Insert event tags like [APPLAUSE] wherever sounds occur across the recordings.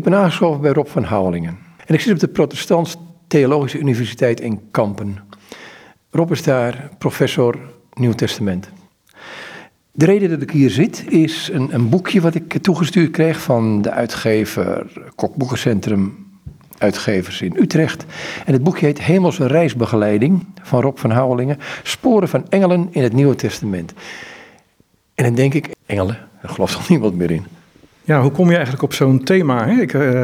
Ik ben aangeschoven bij Rob van Houwelingen. En ik zit op de Protestants Theologische Universiteit in Kampen. Rob is daar professor Nieuw Testament. De reden dat ik hier zit is een, een boekje wat ik toegestuurd kreeg van de uitgever Kokboekencentrum Uitgevers in Utrecht. En het boekje heet Hemelse Reisbegeleiding van Rob van Houwelingen. Sporen van engelen in het Nieuwe Testament. En dan denk ik, engelen, daar gelooft al niemand meer in. Ja, hoe kom je eigenlijk op zo'n thema? Hè? Ik uh,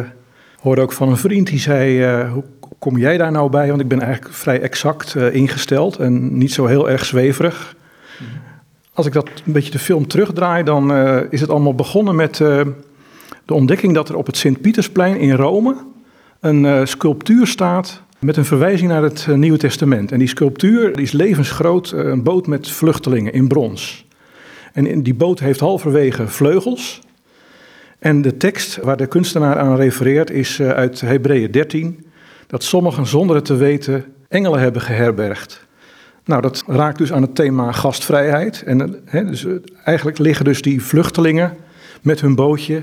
hoorde ook van een vriend die zei, uh, hoe kom jij daar nou bij? Want ik ben eigenlijk vrij exact uh, ingesteld en niet zo heel erg zweverig. Als ik dat een beetje de film terugdraai, dan is het allemaal begonnen met de ontdekking dat er op het Sint-Pietersplein in Rome een sculptuur staat met een verwijzing naar het Nieuwe Testament. En die sculptuur die is levensgroot, een boot met vluchtelingen in brons. En die boot heeft halverwege vleugels. En de tekst waar de kunstenaar aan refereert is eh, uit Hebreeën 13, dat sommigen zonder het te weten engelen hebben geherbergd. Nou, dat raakt dus aan het thema gastvrijheid. En he, dus, eh, eigenlijk liggen dus die vluchtelingen met hun bootje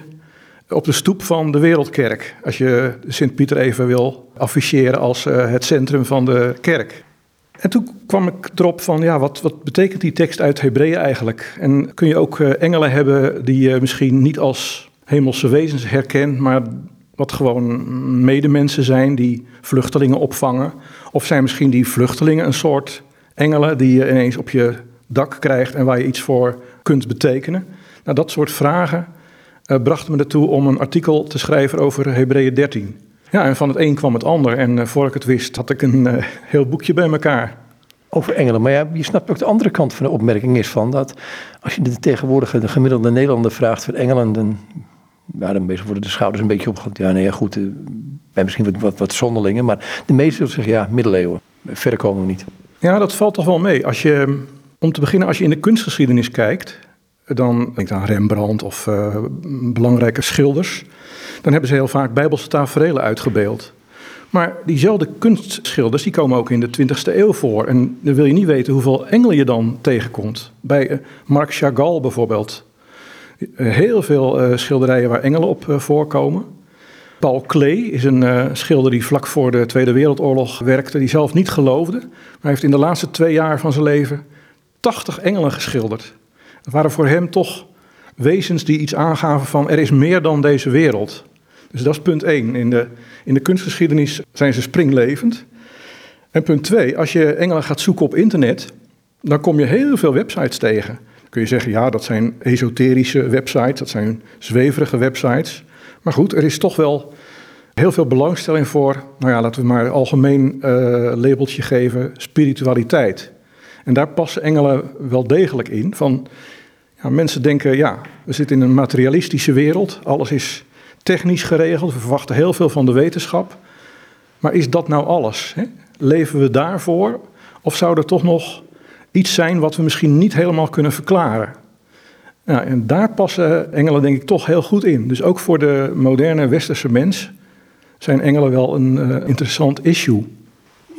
op de stoep van de Wereldkerk. Als je Sint-Pieter even wil afficheren als het centrum van de kerk. En toen kwam ik erop van, ja, wat, wat betekent die tekst uit Hebreeën eigenlijk? En kun je ook engelen hebben die je misschien niet als hemelse wezens herkent, maar wat gewoon medemensen zijn die vluchtelingen opvangen. Of zijn misschien die vluchtelingen een soort engelen die je ineens op je dak krijgt en waar je iets voor kunt betekenen. Nou, dat soort vragen uh, brachten me ertoe om een artikel te schrijven over Hebreeën 13. Ja, en van het een kwam het ander. En uh, voor ik het wist, had ik een uh, heel boekje bij elkaar. Over engelen. Maar ja, je snapt ook de andere kant van de opmerking is van dat als je de tegenwoordige, de gemiddelde Nederlander vraagt voor engelen, dan ja, dan worden de schouders een beetje opgehaald. Ja, nee, goed, uh, bij misschien wat, wat, zonderlingen, maar de meesten zullen zeggen, ja, middeleeuwen. Verder komen we niet. Ja, dat valt toch wel mee. Als je, om te beginnen, als je in de kunstgeschiedenis kijkt, dan denk aan Rembrandt of uh, belangrijke schilders, dan hebben ze heel vaak bijbelse tafereelen uitgebeeld. Maar diezelfde kunstschilders die komen ook in de 20e eeuw voor. En dan wil je niet weten hoeveel engelen je dan tegenkomt. Bij uh, Marc Chagall bijvoorbeeld, heel veel uh, schilderijen waar engelen op uh, voorkomen. Paul Klee is een uh, schilder die vlak voor de Tweede Wereldoorlog werkte, die zelf niet geloofde. Maar heeft in de laatste twee jaar van zijn leven 80 engelen geschilderd. Dat waren voor hem toch wezens die iets aangaven van er is meer dan deze wereld. Dus dat is punt 1. In de, in de kunstgeschiedenis zijn ze springlevend. En punt 2, als je engelen gaat zoeken op internet, dan kom je heel veel websites tegen kun je zeggen, ja, dat zijn esoterische websites, dat zijn zweverige websites. Maar goed, er is toch wel heel veel belangstelling voor, nou ja, laten we maar een algemeen uh, labeltje geven, spiritualiteit. En daar passen engelen wel degelijk in. Van, ja, mensen denken, ja, we zitten in een materialistische wereld, alles is technisch geregeld, we verwachten heel veel van de wetenschap. Maar is dat nou alles? Hè? Leven we daarvoor? Of zou er toch nog iets zijn wat we misschien niet helemaal kunnen verklaren. Nou, en daar passen engelen denk ik toch heel goed in. Dus ook voor de moderne westerse mens zijn engelen wel een uh, interessant issue.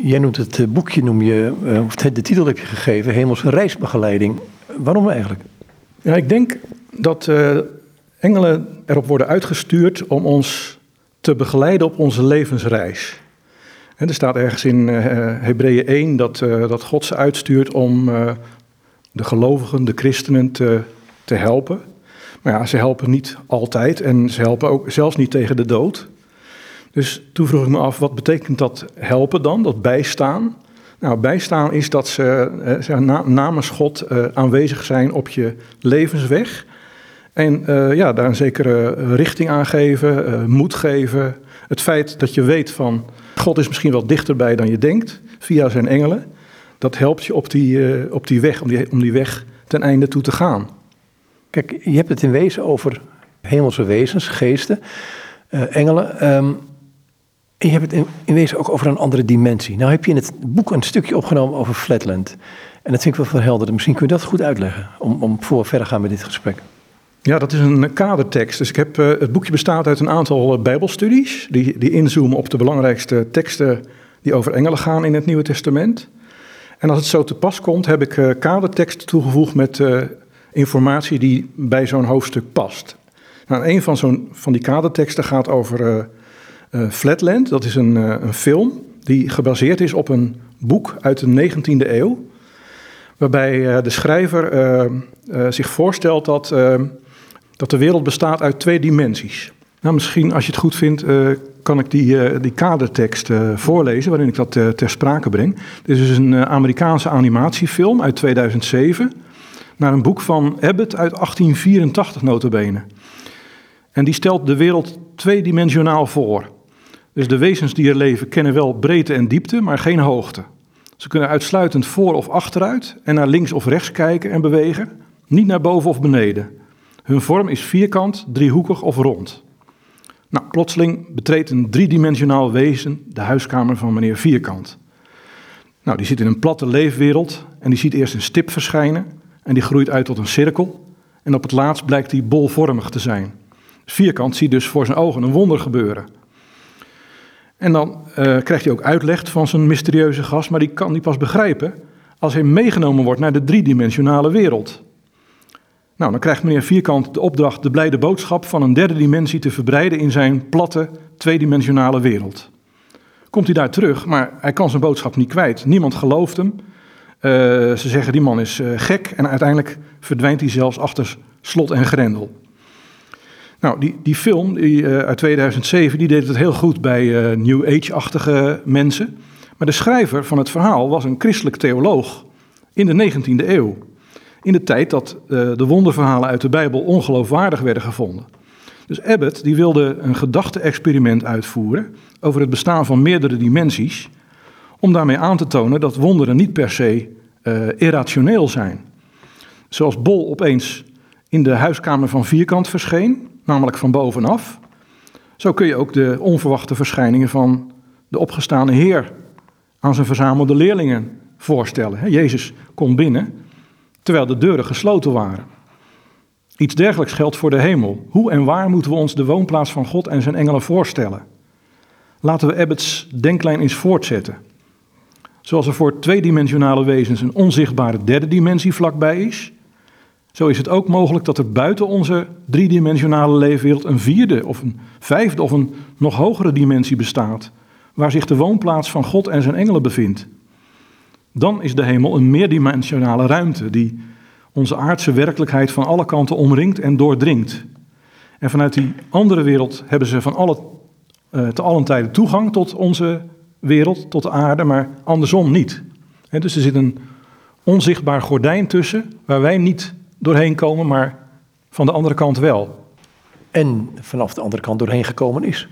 Jij noemt het eh, boekje, noem je, uh, of de titel heb je gegeven, Hemelse reisbegeleiding. Waarom eigenlijk? Ja, ik denk dat uh, engelen erop worden uitgestuurd om ons te begeleiden op onze levensreis. En er staat ergens in uh, Hebreeën 1 dat, uh, dat God ze uitstuurt om uh, de gelovigen, de christenen te, te helpen. Maar ja, ze helpen niet altijd en ze helpen ook zelfs niet tegen de dood. Dus toen vroeg ik me af, wat betekent dat helpen dan, dat bijstaan? Nou, bijstaan is dat ze na, namens God aanwezig zijn op je levensweg. En ja, daar een zekere richting aan geven, moed geven. Het feit dat je weet van God is misschien wel dichterbij dan je denkt, via zijn engelen. Dat helpt je op die, uh, op die weg, om die, om die weg ten einde toe te gaan. Kijk, je hebt het in wezen over hemelse wezens, geesten, uh, engelen. Um, en je hebt het in, in, wezen ook over een andere dimensie. Nou heb je in het boek een stukje opgenomen over Flatland. En dat vind ik wel verhelderend. Misschien kun je dat goed uitleggen, om, om voor verder gaan met dit gesprek. Ja, dat is een kadertekst. Dus ik heb, uh, het boekje bestaat uit een aantal uh, bijbelstudies... Die, die inzoomen op de belangrijkste teksten die over engelen gaan in het Nieuwe Testament. En als het zo te pas komt, heb ik uh, kaderteksten toegevoegd met informatie die bij zo'n hoofdstuk past. Nou, een van, zo'n, van die kaderteksten gaat over Flatland. Dat is een, een film die gebaseerd is op een boek uit de 19e eeuw. Waarbij de schrijver zich voorstelt dat, dat de wereld bestaat uit twee dimensies. Nou, misschien als je het goed vindt, kan ik die, die kadertekst voorlezen waarin ik dat ter sprake breng. Dit is een Amerikaanse animatiefilm uit 2007 naar een boek van Abbott uit 1884 notabene. En die stelt de wereld tweedimensionaal voor. Dus de wezens die er leven kennen wel breedte en diepte, maar geen hoogte. Ze kunnen uitsluitend voor of achteruit en naar links of rechts kijken en bewegen, niet naar boven of beneden. Hun vorm is vierkant, driehoekig of rond. Nou, plotseling betreedt een driedimensionaal wezen de huiskamer van meneer Vierkant. Nou, die zit in een platte leefwereld en die ziet eerst een stip verschijnen en die groeit uit tot een cirkel. En op het laatst blijkt die bolvormig te zijn. Vierkant ziet dus voor zijn ogen een wonder gebeuren. En dan uh, krijgt hij ook uitleg van zijn mysterieuze gast, maar die kan hij pas begrijpen als hij meegenomen wordt naar de driedimensionale wereld. Nou, dan krijgt meneer Vierkant de opdracht de blijde boodschap van een derde dimensie te verbreiden in zijn platte, tweedimensionale wereld. Komt hij daar terug, maar hij kan zijn boodschap niet kwijt. Niemand gelooft hem. Uh, ze zeggen die man is uh, gek en uiteindelijk verdwijnt hij zelfs achter slot en grendel. Nou, die, die film die, uh, uit 2007 die deed het heel goed bij New Age-achtige mensen. Maar de schrijver van het verhaal was een christelijk theoloog in de 19e eeuw. In de tijd dat de wonderverhalen uit de Bijbel ongeloofwaardig werden gevonden. Dus Abbott die wilde een gedachte-experiment uitvoeren over het bestaan van meerdere dimensies om daarmee aan te tonen dat wonderen niet per se uh, irrationeel zijn. Zoals Bol opeens in de huiskamer van Vierkant verscheen, namelijk van bovenaf, zo kun je ook de onverwachte verschijningen van de opgestane Heer aan zijn verzamelde leerlingen voorstellen. Jezus komt binnen terwijl de deuren gesloten waren. Iets dergelijks geldt voor de hemel. Hoe en waar moeten we ons de woonplaats van God en zijn engelen voorstellen? Laten we Abbott's denklijn eens voortzetten. Zoals er voor tweedimensionale wezens een onzichtbare derde dimensie vlakbij is, zo is het ook mogelijk dat er buiten onze driedimensionale leefwereld een vierde of een vijfde of een nog hogere dimensie bestaat, waar zich de woonplaats van God en zijn engelen bevindt. Dan is de hemel een meerdimensionale ruimte die onze aardse werkelijkheid van alle kanten omringt en doordringt. En vanuit die andere wereld hebben ze van alle, uh, te allen tijden toegang tot onze wereld, tot de aarde, maar andersom niet. dus er zit een onzichtbaar gordijn tussen, waar wij niet doorheen komen, maar van de andere kant wel. En vanaf de andere kant doorheen gekomen is.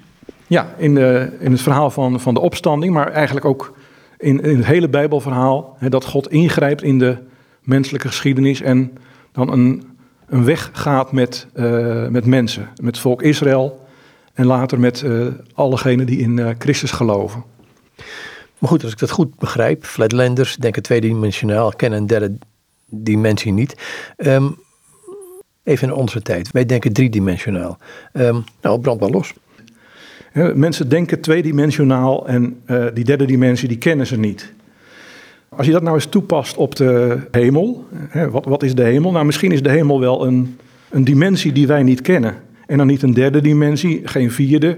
Ja, in, de, in het verhaal van, van de opstanding, maar eigenlijk ook in, in het hele Bijbelverhaal, dat God ingrijpt in de menselijke geschiedenis en dan een, een weg gaat met, uh, met mensen, met volk Israël en later met uh, allegenen die in uh, Christus geloven. Maar goed, als ik dat goed begrijp, flatlanders denken tweedimensionaal, kennen een derde dimensie niet. Um, even in onze tijd, wij denken driedimensionaal. Um, nou, brand maar los. Mensen denken tweedimensionaal en uh, die derde dimensie, die kennen ze niet. Als je dat nou eens toepast op de hemel, wat, wat is de hemel? Nou, misschien is de hemel wel een, een dimensie die wij niet kennen. En dan niet een derde dimensie, geen vierde,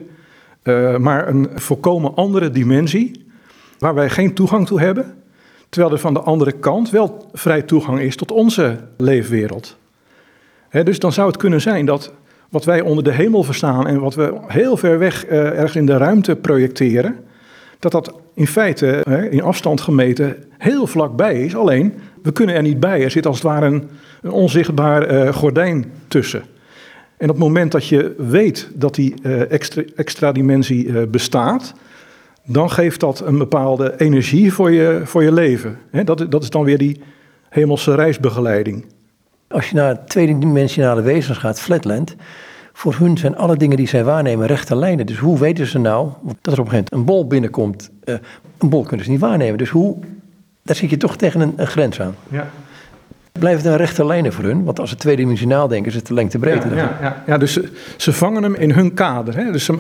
uh, maar een volkomen andere dimensie waar wij geen toegang toe hebben, terwijl er van de andere kant wel vrij toegang is tot onze leefwereld. dus dan zou het kunnen zijn dat wat wij onder de hemel verstaan en wat we heel ver weg uh, ergens in de ruimte projecteren, dat dat in feite in afstand gemeten heel vlakbij is. Alleen, we kunnen er niet bij. Er zit als het ware een, een onzichtbaar uh, gordijn tussen. En op het moment dat je weet dat die uh, extra, extra dimensie bestaat, dan geeft dat een bepaalde energie voor je, voor je leven. dat, dat is dan weer die hemelse reisbegeleiding. Als je naar tweedimensionale wezens gaat, Flatland, voor hun zijn alle dingen die zij waarnemen rechte lijnen. Dus hoe weten ze nou dat er op een gegeven moment een bol binnenkomt? Uh, een bol kunnen ze niet waarnemen. Dus hoe, daar zit je toch tegen een, een grens aan. Ja. Blijven dan rechte lijnen voor hun? Want als ze tweedimensionaal denken, is het de lengte breedte. Ja, ja, ja, ja, dus ze, ze, vangen hem in hun kader. Hè? Dus ze,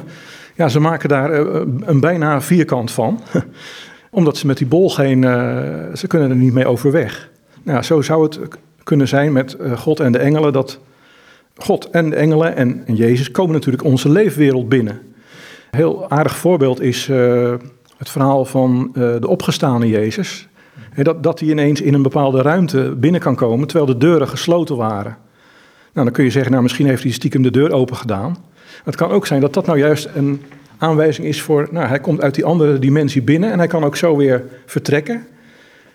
ja, ze maken daar eh, een bijna vierkant van. [LAUGHS] Omdat ze met die bol geen. Eh, ze kunnen er niet mee overweg. Nou, zo zou het kunnen zijn met eh, God en de engelen dat God en de engelen en, Jezus komen natuurlijk onze leefwereld binnen. Een heel aardig voorbeeld is uh, het verhaal van uh, de opgestane Jezus. dat, dat hij ineens in een bepaalde ruimte binnen kan komen terwijl de deuren gesloten waren. Nou, dan kun je zeggen, nou, misschien heeft hij stiekem de deur open gedaan. Het kan ook zijn dat dat nou juist een aanwijzing is voor, nou, hij komt uit die andere dimensie binnen en hij kan ook zo weer vertrekken.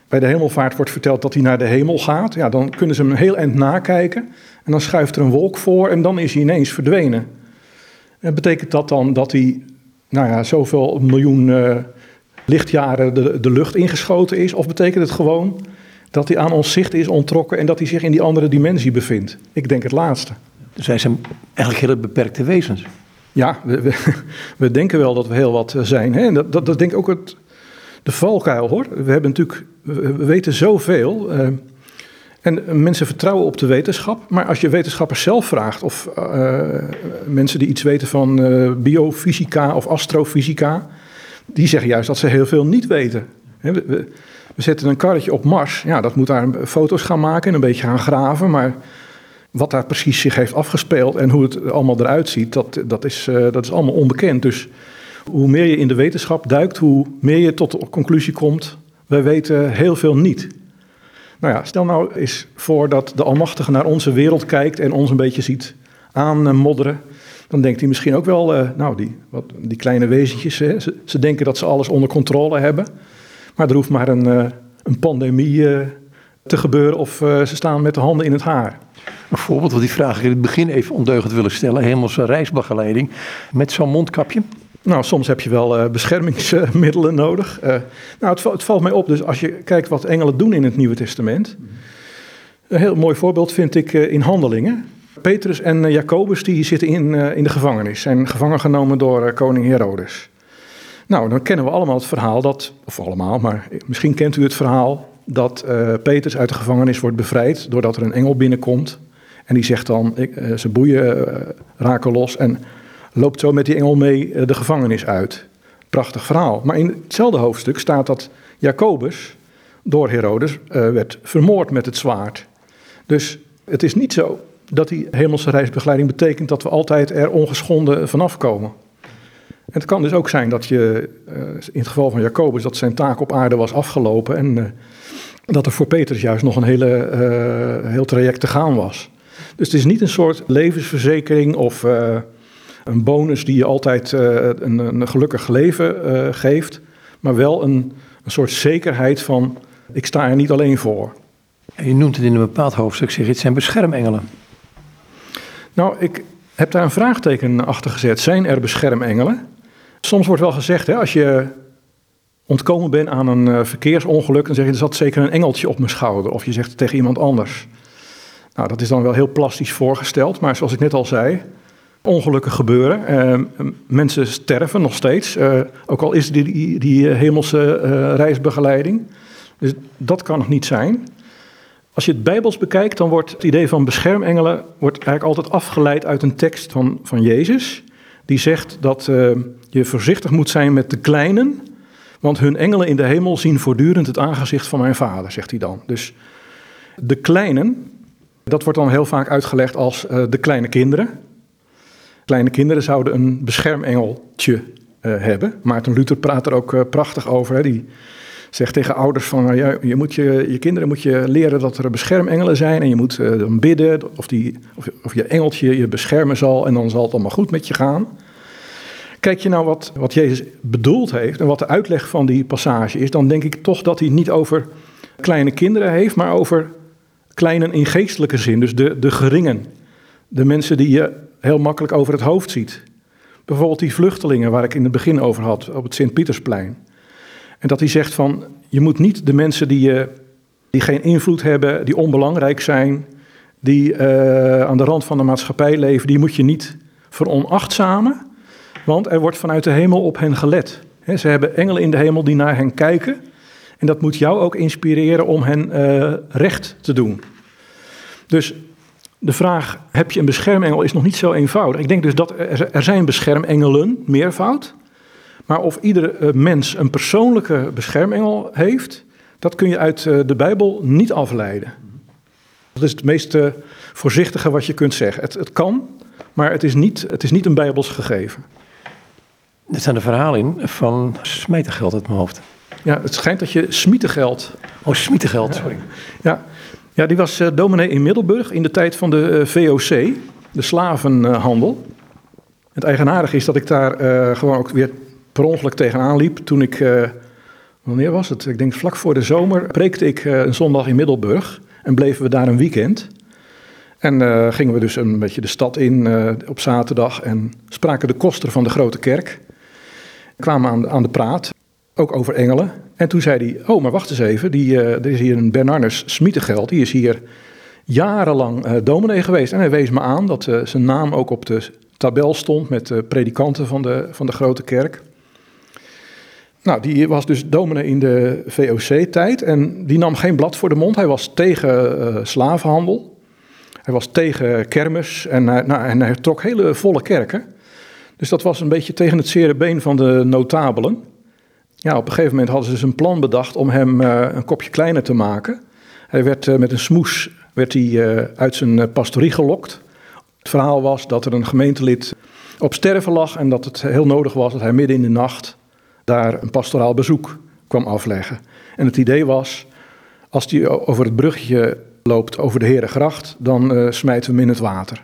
Bij de hemelvaart wordt verteld dat hij naar de hemel gaat. Ja, dan kunnen ze hem heel eind nakijken. En dan schuift er een wolk voor en dan is hij ineens verdwenen. En betekent dat dan dat hij, nou ja, zoveel miljoen uh, lichtjaren de, de lucht ingeschoten is? Of betekent het gewoon dat hij aan ons zicht is ontrokken en dat hij zich in die andere dimensie bevindt? Ik denk het laatste. Dus hij zijn eigenlijk hele beperkte wezens. Ja, we, we, [LAUGHS] denken wel dat we heel wat zijn. Hè? Dat, dat, dat denk ik ook het, de valkuil hoor. We hebben natuurlijk, we weten zoveel. Uh, en mensen vertrouwen op de wetenschap. Maar als je wetenschappers zelf vraagt, of uh, mensen die iets weten van uh, biofysica of astrofysica, die zeggen juist dat ze heel veel niet weten. We, zetten een karretje op Mars. Ja, dat moet daar foto's gaan maken en een beetje gaan graven. Maar wat daar precies zich heeft afgespeeld en hoe het allemaal eruit ziet, dat, dat, is, dat is allemaal onbekend. Dus hoe meer je in de wetenschap duikt, hoe meer je tot de conclusie komt, wij weten heel veel niet. Nou ja, stel nou eens voor dat de Almachtige naar onze wereld kijkt en ons een beetje ziet aanmodderen. Dan denkt hij misschien ook wel, uh, nou, die, wat, die kleine wezentjes, ze, denken dat ze alles onder controle hebben. Maar er hoeft maar een, uh, een pandemie uh, te gebeuren of ze staan met de handen in het haar. Een voorbeeld van die vraag ik in het begin even ondeugend willen stellen. Hemelse reisbegeleiding met zo'n mondkapje. Nou, soms heb je wel uh, beschermingsmiddelen nodig. Uh, nou, het, het, valt mij op, dus als je kijkt wat engelen doen in het Nieuwe Testament. Een heel mooi voorbeeld vind ik uh, in Handelingen. Petrus en Jacobus die zitten in, in de gevangenis, zijn gevangen genomen door koning Herodes. Nou, dan kennen we allemaal het verhaal dat, of allemaal, maar misschien kent u het verhaal dat Petrus uit de gevangenis wordt bevrijd doordat er een engel binnenkomt. En die zegt dan, ik, ze boeien raken los en loopt zo met die engel mee eh, de gevangenis uit. Prachtig verhaal. Maar in hetzelfde hoofdstuk staat dat Jacobus door Herodes uh, werd vermoord met het zwaard. Dus het is niet zo dat die hemelse reisbegeleiding betekent dat we altijd er ongeschonden vanaf komen. En het kan dus ook zijn dat je, uh, in het geval van Jacobus, dat zijn taak op aarde was afgelopen en dat er voor Petrus juist nog een hele, heel traject te gaan was. Dus het is niet een soort levensverzekering of een bonus die je altijd uh, een, een, gelukkig leven uh, geeft, maar wel een, een soort zekerheid van ik sta er niet alleen voor. En je noemt het in een bepaald hoofdstuk, zeg je, het zijn beschermengelen. Nou, ik heb daar een vraagteken achter gezet. Zijn er beschermengelen? Soms wordt wel gezegd, hè, als je ontkomen bent aan een uh, verkeersongeluk, dan zeg je, er zat zeker een engeltje op mijn schouder. Of je zegt het tegen iemand anders. Nou, dat is dan wel heel plastisch voorgesteld, maar zoals ik net al zei, ongelukken gebeuren. Uh, mensen sterven nog steeds, uh, ook al is die, die, hemelse uh, reisbegeleiding. Dus dat kan nog niet zijn. Als je het bijbels bekijkt, dan wordt het idee van beschermengelen wordt eigenlijk altijd afgeleid uit een tekst van, van Jezus. Die zegt dat je voorzichtig moet zijn met de kleinen, want hun engelen in de hemel zien voortdurend het aangezicht van mijn vader, zegt hij dan. Dus de kleinen, dat wordt dan heel vaak uitgelegd als de kleine kinderen. Kleine kinderen zouden een beschermengeltje uh, hebben. Maarten Luther praat er ook uh, prachtig over. Hè. Die zegt tegen ouders van, nou je, moet je, je kinderen moet je leren dat er beschermengelen zijn. En je moet uh, dan bidden of, die, of, of, je engeltje je beschermen zal. En dan zal het allemaal goed met je gaan. Kijk je nou wat, wat Jezus bedoeld heeft en wat de uitleg van die passage is. Dan denk ik toch dat hij niet over kleine kinderen heeft, maar over kleinen in geestelijke zin. Dus de, de geringen. De mensen die je heel makkelijk over het hoofd ziet. Bijvoorbeeld die vluchtelingen waar ik in het begin over had op het Sint-Pietersplein. En dat hij zegt van, je moet niet de mensen die, je, die geen invloed hebben, die onbelangrijk zijn, die uh, aan de rand van de maatschappij leven, die moet je niet veronachtzamen, want er wordt vanuit de hemel op hen gelet. Ze hebben engelen in de hemel die naar hen kijken en dat moet jou ook inspireren om hen uh, recht te doen. Dus de vraag, heb je een beschermengel, is nog niet zo eenvoudig. Ik denk dus dat er, er zijn beschermengelen, meervoud. Maar of iedere eh, mens een persoonlijke beschermengel heeft, dat kun je uit eh, de Bijbel niet afleiden. Dat is het meest uh, voorzichtige wat je kunt zeggen. Het, het kan, maar het is, niet, het is niet een bijbels gegeven. Er staan de verhalen in van smijtengeld uit mijn hoofd. Ja, het schijnt dat je smietegeld... Oh, smietegeld, sorry. Ja, ja die was uh, dominee in Middelburg in de tijd van de uh, VOC, de slavenhandel. Het eigenaardige is dat ik daar uh, gewoon ook weer per ongeluk tegenaan liep toen ik... wanneer was het? Ik denk vlak voor de zomer preekte ik een zondag in Middelburg en bleven we daar een weekend. En gingen we dus een beetje de stad in op zaterdag en spraken de koster van de grote kerk. Kwamen aan, aan de praat, ook over engelen. En toen zei hij, oh maar wacht eens even, die, uh, er is hier een Bernardus Smietegeld, die is hier jarenlang dominee geweest. En hij wees me aan dat zijn naam ook op de tabel stond met de predikanten van de, van de grote kerk. Nou, die was dus dominee in de VOC-tijd en die nam geen blad voor de mond. Hij was tegen slavenhandel. Hij was tegen kermis en, nou, en hij trok hele volle kerken. Dus dat was een beetje tegen het zere been van de notabelen. Ja, op een gegeven moment hadden ze dus een plan bedacht om hem uh, een kopje kleiner te maken. Hij werd uh, met een smoes werd hij, uh, uit zijn pastorie gelokt. Het verhaal was dat er een gemeentelid op sterven lag en dat het heel nodig was dat hij midden in de nacht daar een pastoraal bezoek kwam afleggen. En het idee was, als hij over het bruggetje loopt over de Herengracht, dan smijten we hem in het water.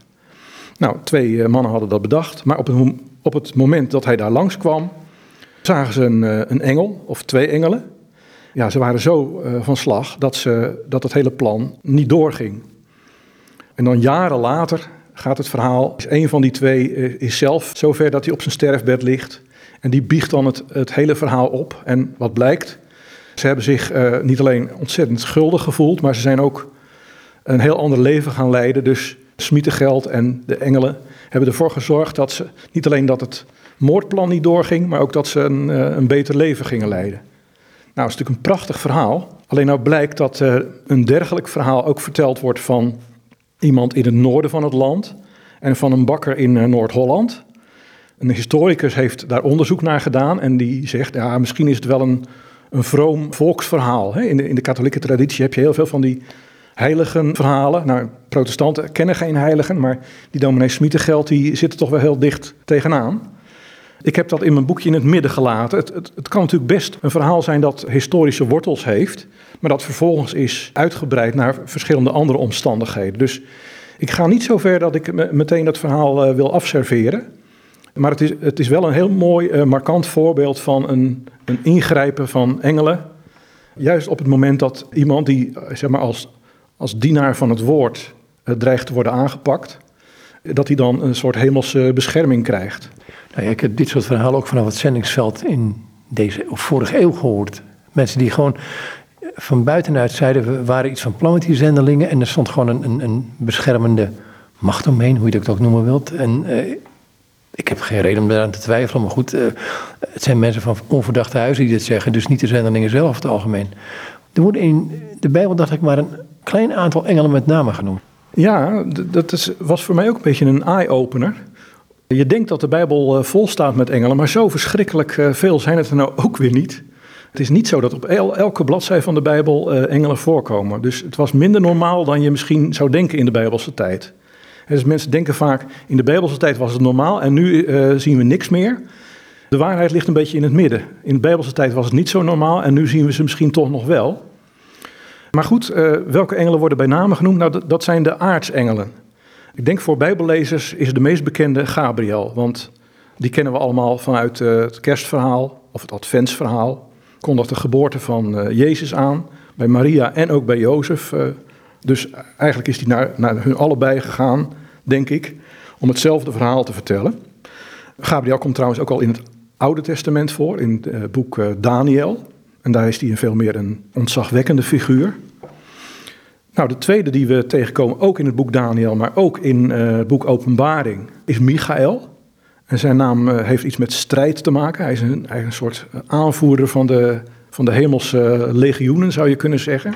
Nou, twee mannen hadden dat bedacht, maar op het, op het, moment dat hij daar langskwam, zagen ze een, uh, een, engel of twee engelen. Ja, ze waren zo van slag dat, ze, dat het hele plan niet doorging. En dan jaren later gaat het verhaal, een van die twee is zelf zover dat hij op zijn sterfbed ligt. En die biegt dan het, het hele verhaal op. En wat blijkt, ze hebben zich niet alleen ontzettend schuldig gevoeld, maar ze zijn ook een heel ander leven gaan leiden. Dus Smietengeld en de engelen hebben ervoor gezorgd dat ze niet alleen dat het moordplan niet doorging, maar ook dat ze een, eh, een beter leven gingen leiden. Nou, het is natuurlijk een prachtig verhaal. Alleen nou blijkt dat uh, een dergelijk verhaal ook verteld wordt van iemand in het noorden van het land en van een bakker in uh, Noord-Holland. Een historicus heeft daar onderzoek naar gedaan en die zegt, ja, misschien is het wel een, een vroom volksverhaal. In, de, in de katholieke traditie heb je heel veel van die heiligenverhalen. Nou, protestanten kennen geen heiligen, maar die dominee Smietengeld die zit er toch wel heel dicht tegenaan. Ik heb dat in mijn boekje in het midden gelaten. Het, het, het, kan natuurlijk best een verhaal zijn dat historische wortels heeft, maar dat vervolgens is uitgebreid naar verschillende andere omstandigheden. Dus ik ga niet zo ver dat ik meteen dat verhaal uh, wil afserveren. Maar het is, het is wel een heel mooi, uh, markant voorbeeld van een, een ingrijpen van engelen. Juist op het moment dat iemand die zeg maar, als als dienaar van het woord dreigt te worden aangepakt, dat hij dan een soort hemelse bescherming krijgt. Nou ik heb dit soort verhalen ook vanaf het zendingsveld in deze of vorige eeuw gehoord. Mensen die gewoon van buitenuit zeiden, we waren iets van plan met die zendelingen en er stond gewoon een, een, een beschermende macht omheen, hoe je dat ook noemen wilt. En uh, ik heb geen reden om daaraan te twijfelen, maar goed, uh, het zijn mensen van onverdachte huizen die dit zeggen, dus niet de zendelingen zelf het algemeen. Er worden in de Bijbel, dacht ik, maar een klein aantal engelen met name genoemd. Ja, dat is, was voor mij ook een beetje een eye-opener. Je denkt dat de Bijbel eh, vol staat met engelen, maar zo verschrikkelijk eh, veel zijn het er nou ook weer niet. Het is niet zo dat op elke bladzij van de Bijbel eh, engelen voorkomen. Dus het was minder normaal dan je misschien zou denken in de Bijbelse tijd. Dus mensen denken vaak, in de Bijbelse tijd was het normaal en nu zien we niks meer. De waarheid ligt een beetje in het midden. In de Bijbelse tijd was het niet zo normaal en nu zien we ze misschien toch nog wel. Maar goed, uh, welke engelen worden bij name genoemd? Nou, dat, zijn de aartsengelen. Ik denk voor bijbellezers is de meest bekende Gabriel, want die kennen we allemaal vanuit uh, het kerstverhaal of het adventsverhaal. Kondigt de geboorte van uh, Jezus aan, bij Maria en ook bij Jozef. dus eigenlijk is hij naar, naar hun allebei gegaan, denk ik, om hetzelfde verhaal te vertellen. Gabriel komt trouwens ook al in het Oude Testament voor, in het boek Daniel. En daar is hij veel meer een ontzagwekkende figuur. Nou, de tweede die we tegenkomen, ook in het boek Daniel, maar ook in uh, het boek Openbaring, is Michael. En zijn naam uh, heeft iets met strijd te maken. Hij is een, soort eh, aanvoerder van de, van de hemelse legioenen, zou je kunnen zeggen.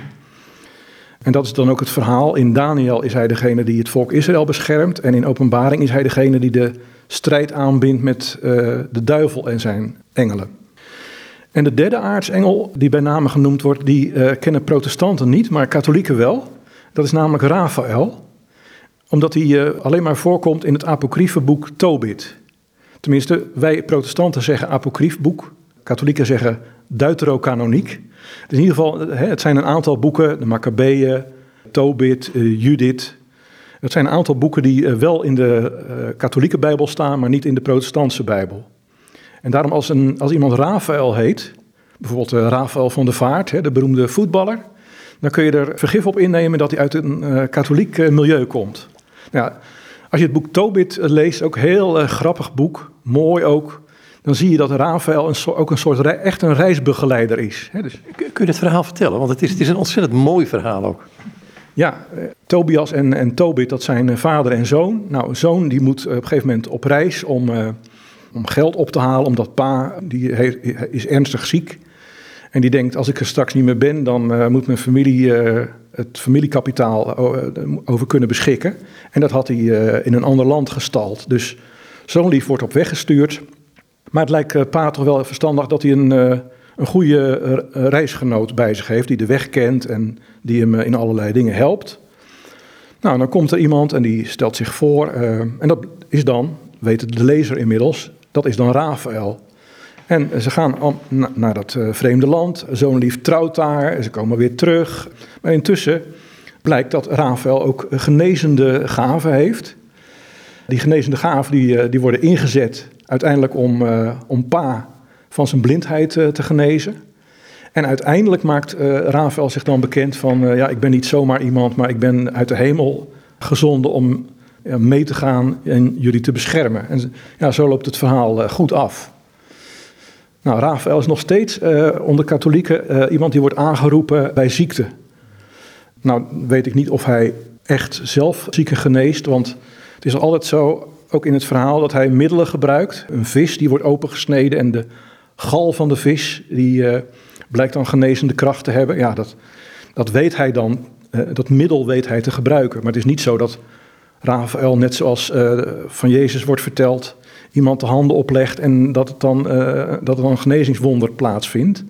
En dat is dan ook het verhaal. In Daniel is hij degene die het volk Israël beschermt. En in Openbaring is hij degene die de strijd aanbindt met de duivel en zijn engelen. En de derde aartsengel, die bij name genoemd wordt, die uh, kennen protestanten niet, maar katholieken wel. Dat is namelijk Raphaël, omdat hij alleen maar voorkomt in het apocryfe boek Tobit. Tenminste, wij protestanten zeggen apocryf boek, katholieken zeggen deuterocanoniek. Dus in ieder geval, het zijn een aantal boeken, de Maccabeeën, Tobit, Judith, het zijn een aantal boeken die eh, wel in de eh, katholieke Bijbel staan, maar niet in de protestantse Bijbel. En daarom als, een, als iemand Rafael heet, bijvoorbeeld uh, Rafael van der Vaart, hè, de beroemde voetballer, dan kun je er vergif op innemen dat hij uit een katholiek milieu komt. Nou, als je het boek Tobit leest, ook een heel grappig boek, mooi ook, dan zie je dat Rafael een ook een soort echt een reisbegeleider is. Hè, dus. Kun je het verhaal vertellen? Want het is, het is een ontzettend mooi verhaal ook. Ja, eh, Tobias en, en Tobit, dat zijn eh, vader en zoon. Nou, zoon die moet op een gegeven moment op reis om, om geld op te halen, omdat pa, die is ernstig ziek. En die denkt, als ik er straks niet meer ben, dan uh, moet mijn familie uh, het familiekapitaal over kunnen beschikken. En dat had hij in een ander land gestald. Dus zo'n lief wordt op weg gestuurd. Maar het lijkt pa toch wel verstandig dat hij een een goede eh, reisgenoot bij zich heeft, die de weg kent en die hem eh, in allerlei dingen helpt. Nou, dan komt er iemand en die stelt zich voor. En dat is dan, weet de lezer inmiddels, dat is dan Rafael. En ze gaan naar dat vreemde land. Zo'n lief trouwt daar. Ze komen weer terug. Maar intussen blijkt dat Rafael ook genezende gaven heeft. Die genezende gaven die, die worden ingezet uiteindelijk om, om pa van zijn blindheid eh, te genezen. En uiteindelijk maakt Rafael zich dan bekend van, ja, ik ben niet zomaar iemand, maar ik ben uit de hemel gezonden om mee te gaan en jullie te beschermen. En ja, zo loopt het verhaal uh, goed af. Nou, Rafael is nog steeds onder katholieken iemand die wordt aangeroepen bij ziekte. Nou, weet ik niet of hij echt zelf zieken geneest, want het is altijd zo, ook in het verhaal, dat hij middelen gebruikt. Een vis die wordt opengesneden en de gal van de vis, die blijkt dan genezende kracht te hebben. Ja, dat, dat weet hij dan, dat middel weet hij te gebruiken. Maar het is niet zo dat Rafael, net zoals uh, van Jezus wordt verteld, iemand de handen oplegt en dat, het dan, dat er dan een genezingswonder plaatsvindt.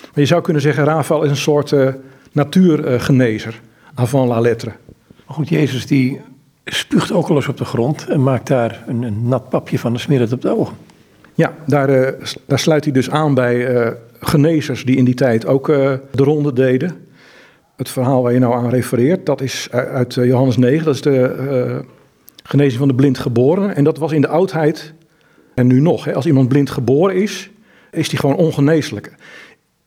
Maar je zou kunnen zeggen, Rafael is een soort natuurgenezer, avant la lettre. Maar goed, Jezus die spuugt ook al eens op de grond en maakt daar een, een nat papje van de smeert op de ogen. Ja, daar, daar sluit hij dus aan bij genezers die in die tijd ook de ronde deden. Het verhaal waar je nou aan refereert, dat is uit Johannes 9, dat is de genezing van de blind geboren. En dat was in de oudheid en nu nog. Hè, als iemand blind geboren is, is die gewoon ongeneeslijk.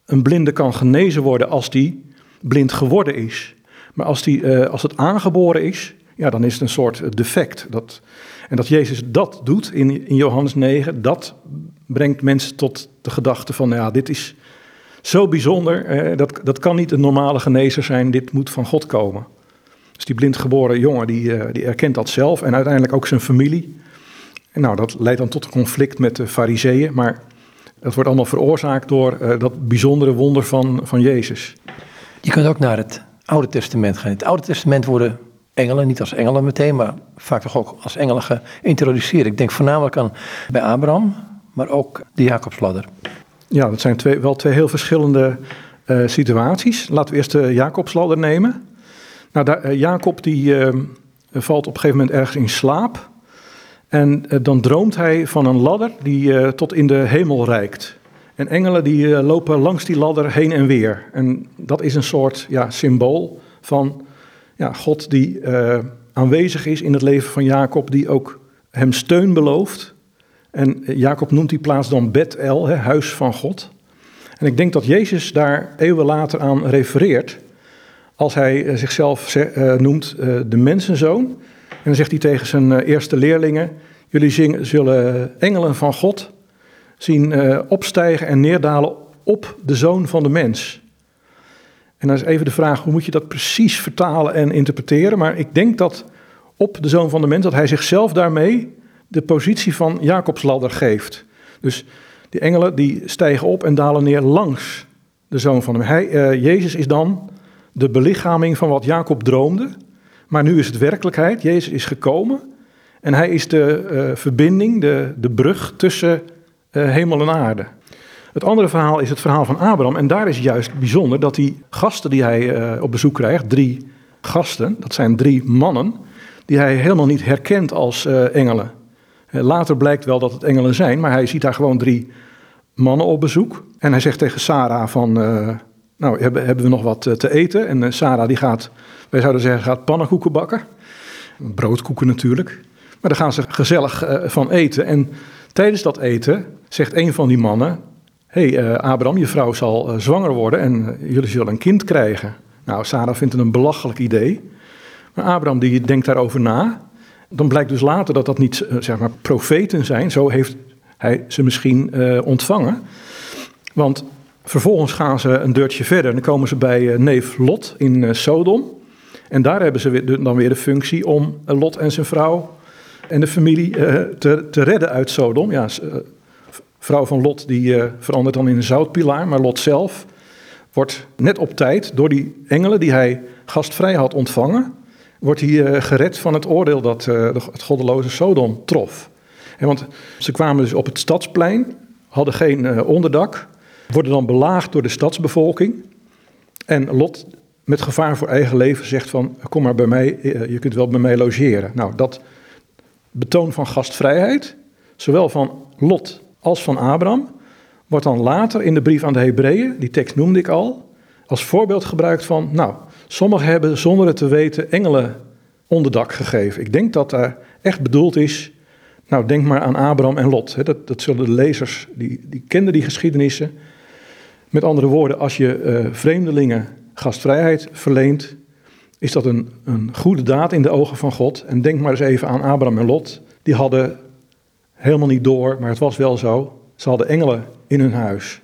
Een blinde kan genezen worden als die blind geworden is. Maar als, die, als het aangeboren is, ja, dan is het een soort defect. Dat, en dat Jezus dat doet in, in Johannes 9, dat brengt mensen tot de gedachte van, ja, dit is zo bijzonder, eh, dat, dat kan niet een normale genezer zijn, dit moet van God komen. Dus die blindgeboren jongen, die, uh, die erkent dat zelf en uiteindelijk ook zijn familie. En nou, dat leidt dan tot een conflict met de fariseeën, maar dat wordt allemaal veroorzaakt door uh, dat bijzondere wonder van, van Jezus. Je kunt ook naar het Oude Testament gaan. In het Oude Testament worden engelen, niet als engelen meteen, maar vaak toch ook als engelen geïntroduceerd. Ik denk voornamelijk aan bij Abraham, maar ook de Jacobsladder. Ja, dat zijn twee, wel twee heel verschillende uh, situaties. Laten we eerst de Jacobsladder nemen. Nou, daar, uh, Jacob die uh, valt op een gegeven moment ergens in slaap. En dan droomt hij van een ladder die tot in de hemel reikt. En engelen die lopen langs die ladder heen en weer. En dat is een soort ja, symbool van ja, God die aanwezig is in het leven van Jacob, die ook hem steun belooft. En Jacob noemt die plaats dan Bethel, hè, huis van God. En ik denk dat Jezus daar eeuwen later aan refereert, als hij uh, zichzelf uh, noemt de mensenzoon. En dan zegt hij tegen zijn eerste leerlingen, jullie zullen engelen van God zien opstijgen en neerdalen op de zoon van de mens. En dan is even de vraag, hoe moet je dat precies vertalen en interpreteren? Maar ik denk dat op de Zoon van de Mens, dat hij zichzelf daarmee de positie van Jacobs ladder geeft. Dus die engelen die stijgen op en dalen neer langs de Zoon van Mens. Hij, uh, Jezus is dan de belichaming van wat Jacob droomde. Maar nu is het werkelijkheid. Jezus is gekomen. En hij is de uh, verbinding, de, de brug tussen uh, hemel en aarde. Het andere verhaal is het verhaal van Abraham. En daar is juist bijzonder dat die gasten die hij op bezoek krijgt, drie gasten, dat zijn drie mannen, die hij helemaal niet herkent als engelen. Later blijkt wel dat het engelen zijn, maar hij ziet daar gewoon drie mannen op bezoek. En hij zegt tegen Sarah van, uh, nou hebben, hebben we nog wat te eten? En Sarah die gaat, wij zouden zeggen, gaat pannenkoeken bakken. Broodkoeken natuurlijk. Maar daar gaan ze gezellig van eten. En tijdens dat eten zegt een van die mannen, hey, Abraham, je vrouw zal zwanger worden en jullie zullen een kind krijgen. Nou, Sarah vindt het een belachelijk idee. Maar Abraham die denkt daarover na. Dan blijkt dus later dat dat niet eh, zeg maar, profeten zijn. Zo heeft hij ze misschien uh, ontvangen. Want vervolgens gaan ze een deurtje verder. Dan komen ze bij uh, neef Lot in Sodom. En daar hebben ze dan weer de functie om Lot en zijn vrouw en de familie te, te, redden uit Sodom. Ja, vrouw van Lot die verandert dan in een zoutpilaar, maar Lot zelf wordt net op tijd door die engelen die hij gastvrij had ontvangen, wordt hij eh, gered van het oordeel dat uh, het goddeloze Sodom trof. want ze kwamen dus op het stadsplein, hadden geen uh, onderdak, worden dan belaagd door de stadsbevolking. En Lot, met gevaar voor eigen leven, zegt van, kom maar bij mij, je kunt wel bij mij logeren. Nou, dat betoon van gastvrijheid, zowel van Lot als van Abraham, wordt dan later in de brief aan de Hebreeën, die tekst noemde ik al, als voorbeeld gebruikt van, nou, sommigen hebben zonder het te weten engelen onderdak gegeven. Ik denk dat daar echt bedoeld is, nou, denk maar aan Abraham en Lot. Dat, dat zullen de lezers, die, die kenden die geschiedenissen. Met andere woorden, als je uh, vreemdelingen gastvrijheid verleent, is dat een, een goede daad in de ogen van God. En denk maar eens even aan Abraham en Lot. Die hadden helemaal niet door, maar het was wel zo. Ze hadden engelen in hun huis.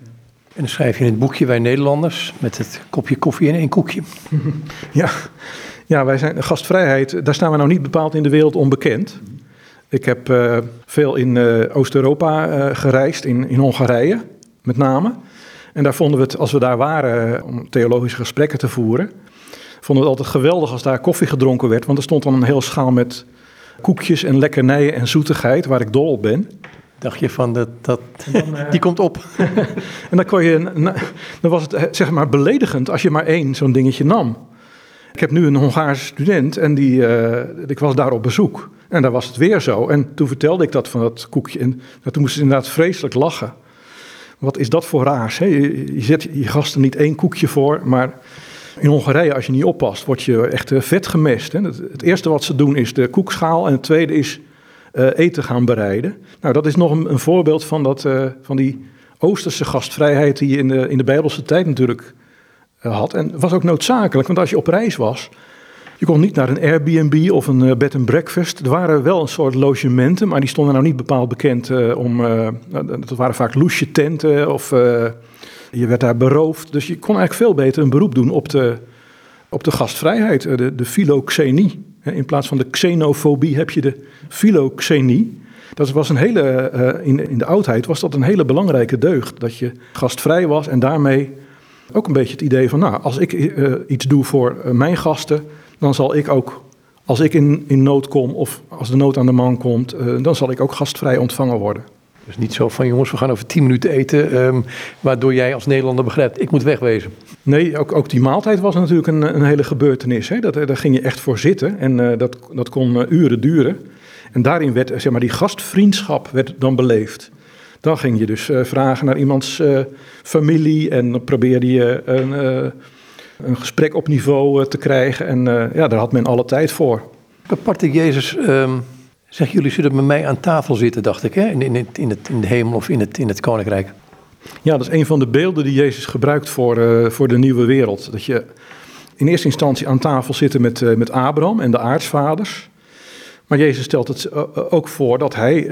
En dan schrijf je in het boekje Wij Nederlanders met het kopje koffie en één koekje. [LAUGHS] Ja, ja wij zijn gastvrijheid, daar staan we nou niet bepaald in de wereld onbekend. Ik heb uh, veel in uh, Oost-Europa uh, gereisd, in, in Hongarije met name. En daar vonden we het, als we daar waren om theologische gesprekken te voeren, vonden we het altijd geweldig als daar koffie gedronken werd. Want er stond dan een heel schaal met koekjes en lekkernijen en zoetigheid, waar ik dol op ben dacht je van, dat, dat, eh, die komt op. [LAUGHS] en dan, kon je, dan was het eh, zeg maar beledigend als je maar één zo'n dingetje nam. Ik heb nu een Hongaarse student en die, uh, ik was daar op bezoek. En daar was het weer zo. En toen vertelde ik dat van dat koekje. En toen moesten ze inderdaad vreselijk lachen. Wat is dat voor raars? Hè? Je, je zet je gasten niet één koekje voor, maar in Hongarije, als je niet oppast, word je echt vet gemest. Hè? Het, het eerste wat ze doen is de koekschaal en het tweede is eten gaan bereiden. Nou, dat is nog een, een voorbeeld van, dat, uh, van die Oosterse gastvrijheid die je in de, in de Bijbelse tijd natuurlijk uh, had. En was ook noodzakelijk, want als je op reis was, je kon niet naar een Airbnb of een bed and breakfast. Er waren wel een soort logementen, maar die stonden nou niet bepaald bekend om. dat waren vaak loesje tenten of je werd daar beroofd. Dus je kon eigenlijk veel beter een beroep doen op de, op de gastvrijheid, de, de philoxenie. In plaats van de xenofobie heb je de philoxenie. Dat was een hele, uh, in, in de oudheid was dat een hele belangrijke deugd. Dat je gastvrij was en daarmee ook een beetje het idee van, nou, als ik uh, iets doe voor uh, mijn gasten, dan zal ik ook, als ik in, in nood kom of als de nood aan de man komt, dan zal ik ook gastvrij ontvangen worden. Dus niet zo van jongens, we gaan over tien minuten eten, um, waardoor jij als Nederlander begrijpt, ik moet wegwezen. Nee, ook, ook die maaltijd was natuurlijk een, een hele gebeurtenis. Hè? Dat, daar ging je echt voor zitten en uh, dat, dat kon uh, uren duren. En daarin werd, zeg maar, die gastvriendschap werd dan beleefd. Dan ging je dus uh, vragen naar iemands familie en dan probeerde je een, een gesprek op niveau te krijgen. En ja, daar had men alle tijd voor. Apart Jezus... Um Zeg, jullie zullen met mij aan tafel zitten, dacht ik, hè? In, in, in, het, in de hemel of in het, in het koninkrijk. Ja, dat is een van de beelden die Jezus gebruikt voor, uh, voor de nieuwe wereld. Dat je in eerste instantie aan tafel zit met, uh, met Abraham en de aartsvaders. Maar Jezus stelt het uh, ook voor dat hij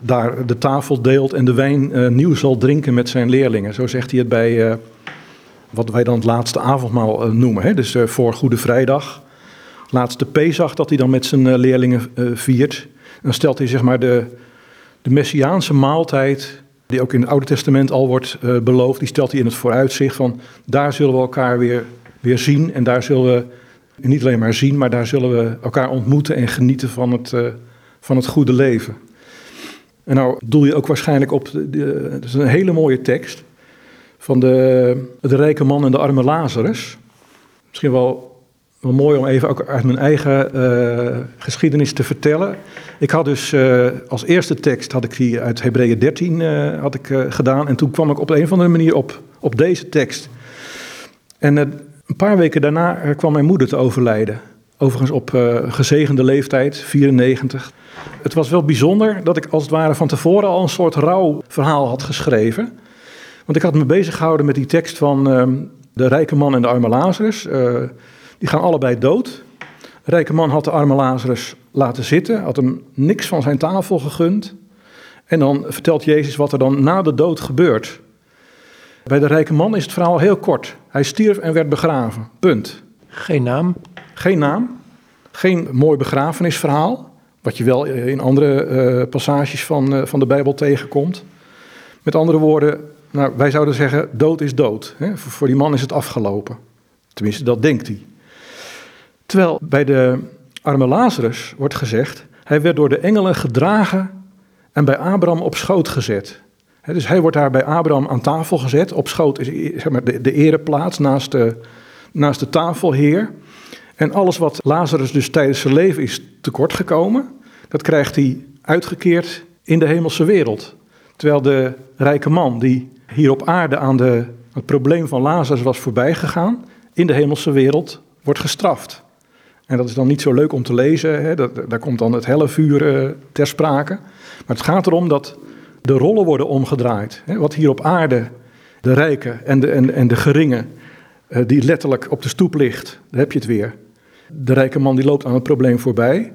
daar de tafel deelt en de wijn nieuw zal drinken met zijn leerlingen. Zo zegt hij het bij wat wij dan het laatste avondmaal noemen. Hè? Dus voor Goede Vrijdag laatste Pesach dat hij dan met zijn eh, leerlingen eh, viert. Dan stelt hij zeg maar de, de messiaanse maaltijd, die ook in het Oude Testament al wordt uh, beloofd, die stelt hij in het vooruitzicht van daar zullen we elkaar weer, weer zien en daar zullen we niet alleen maar zien, maar daar zullen we elkaar ontmoeten en genieten van het, van het goede leven. En nou doel je ook waarschijnlijk op, dat is een hele mooie tekst, van de, de rijke man en de arme Lazarus. Misschien wel wel mooi om even ook uit mijn eigen uh, geschiedenis te vertellen. Ik had dus uh, als eerste tekst had ik die uit Hebreeën 13 uh, had ik, gedaan. En toen kwam ik op een of andere manier op, op deze tekst. En een paar weken daarna kwam mijn moeder te overlijden. Overigens op gezegende leeftijd, 94. Het was wel bijzonder dat ik als het ware van tevoren al een soort rouwverhaal had geschreven. Want ik had me bezig gehouden met die tekst van ehm, de rijke man en de arme Lazarus. Die gaan allebei dood. De rijke man had de arme Lazarus laten zitten, had hem niks van zijn tafel gegund. En dan vertelt Jezus wat er dan na de dood gebeurt. Bij de rijke man is het verhaal heel kort. Hij stierf en werd begraven. Punt. Geen naam? Geen naam. Geen mooi begrafenisverhaal. Wat je wel in andere uh, passages van, uh, van de Bijbel tegenkomt. Met andere woorden, nou, wij zouden zeggen: dood is dood. Hè? Voor, voor die man is het afgelopen. Tenminste, dat denkt hij. Terwijl bij de arme Lazarus wordt gezegd, hij werd door de engelen gedragen en bij Abraham op schoot gezet. dus hij wordt daar bij Abraham aan tafel gezet. Op schoot is zeg maar, de, de ereplaats naast de, naast de tafelheer. En alles wat Lazarus dus tijdens zijn leven is tekortgekomen, dat krijgt hij uitgekeerd in de hemelse wereld. Terwijl de rijke man die hier op aarde aan de, het probleem van Lazarus was voorbijgegaan, in de hemelse wereld wordt gestraft. En dat is dan niet zo leuk om te lezen, hè? Dat, daar komt dan het helle vuur uh, ter sprake. Maar het gaat erom dat de rollen worden omgedraaid. Hè? Wat hier op aarde de rijken en de, en, en de geringen, uh, die letterlijk op de stoep ligt, daar heb je het weer. De rijke man die loopt aan het probleem voorbij.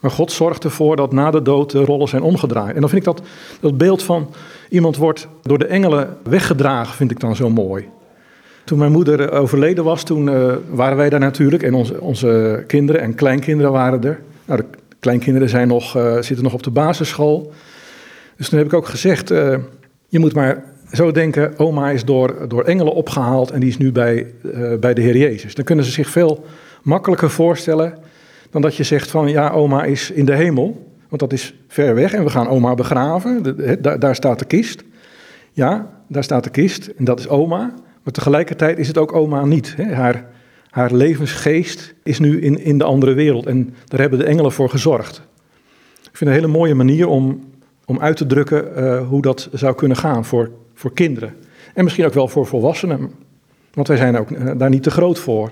Maar God zorgt ervoor dat na de dood de rollen zijn omgedraaid. En dan vind ik dat, dat beeld van iemand wordt door de engelen weggedragen, vind ik dan zo mooi. Toen mijn moeder overleden was, toen uh, waren wij daar natuurlijk. En onze, onze kinderen en kleinkinderen waren er. Nou, de kleinkinderen zijn nog, uh, zitten nog op de basisschool. Dus toen heb ik ook gezegd, je moet maar zo denken, oma is door, door engelen opgehaald en die is nu bij, bij de Heer Jezus. Dan kunnen ze zich veel makkelijker voorstellen dan dat je zegt van, ja, oma is in de hemel. Want dat is ver weg en we gaan oma begraven. Daar, daar staat de kist. Ja, daar staat de kist en dat is oma. Maar tegelijkertijd is het ook oma niet. Hè? Haar, haar levensgeest is nu in, in de andere wereld en daar hebben de engelen voor gezorgd. Ik vind het een hele mooie manier om, om uit te drukken uh, hoe dat zou kunnen gaan voor, voor kinderen. En misschien ook wel voor volwassenen, want wij zijn ook uh, daar niet te groot voor.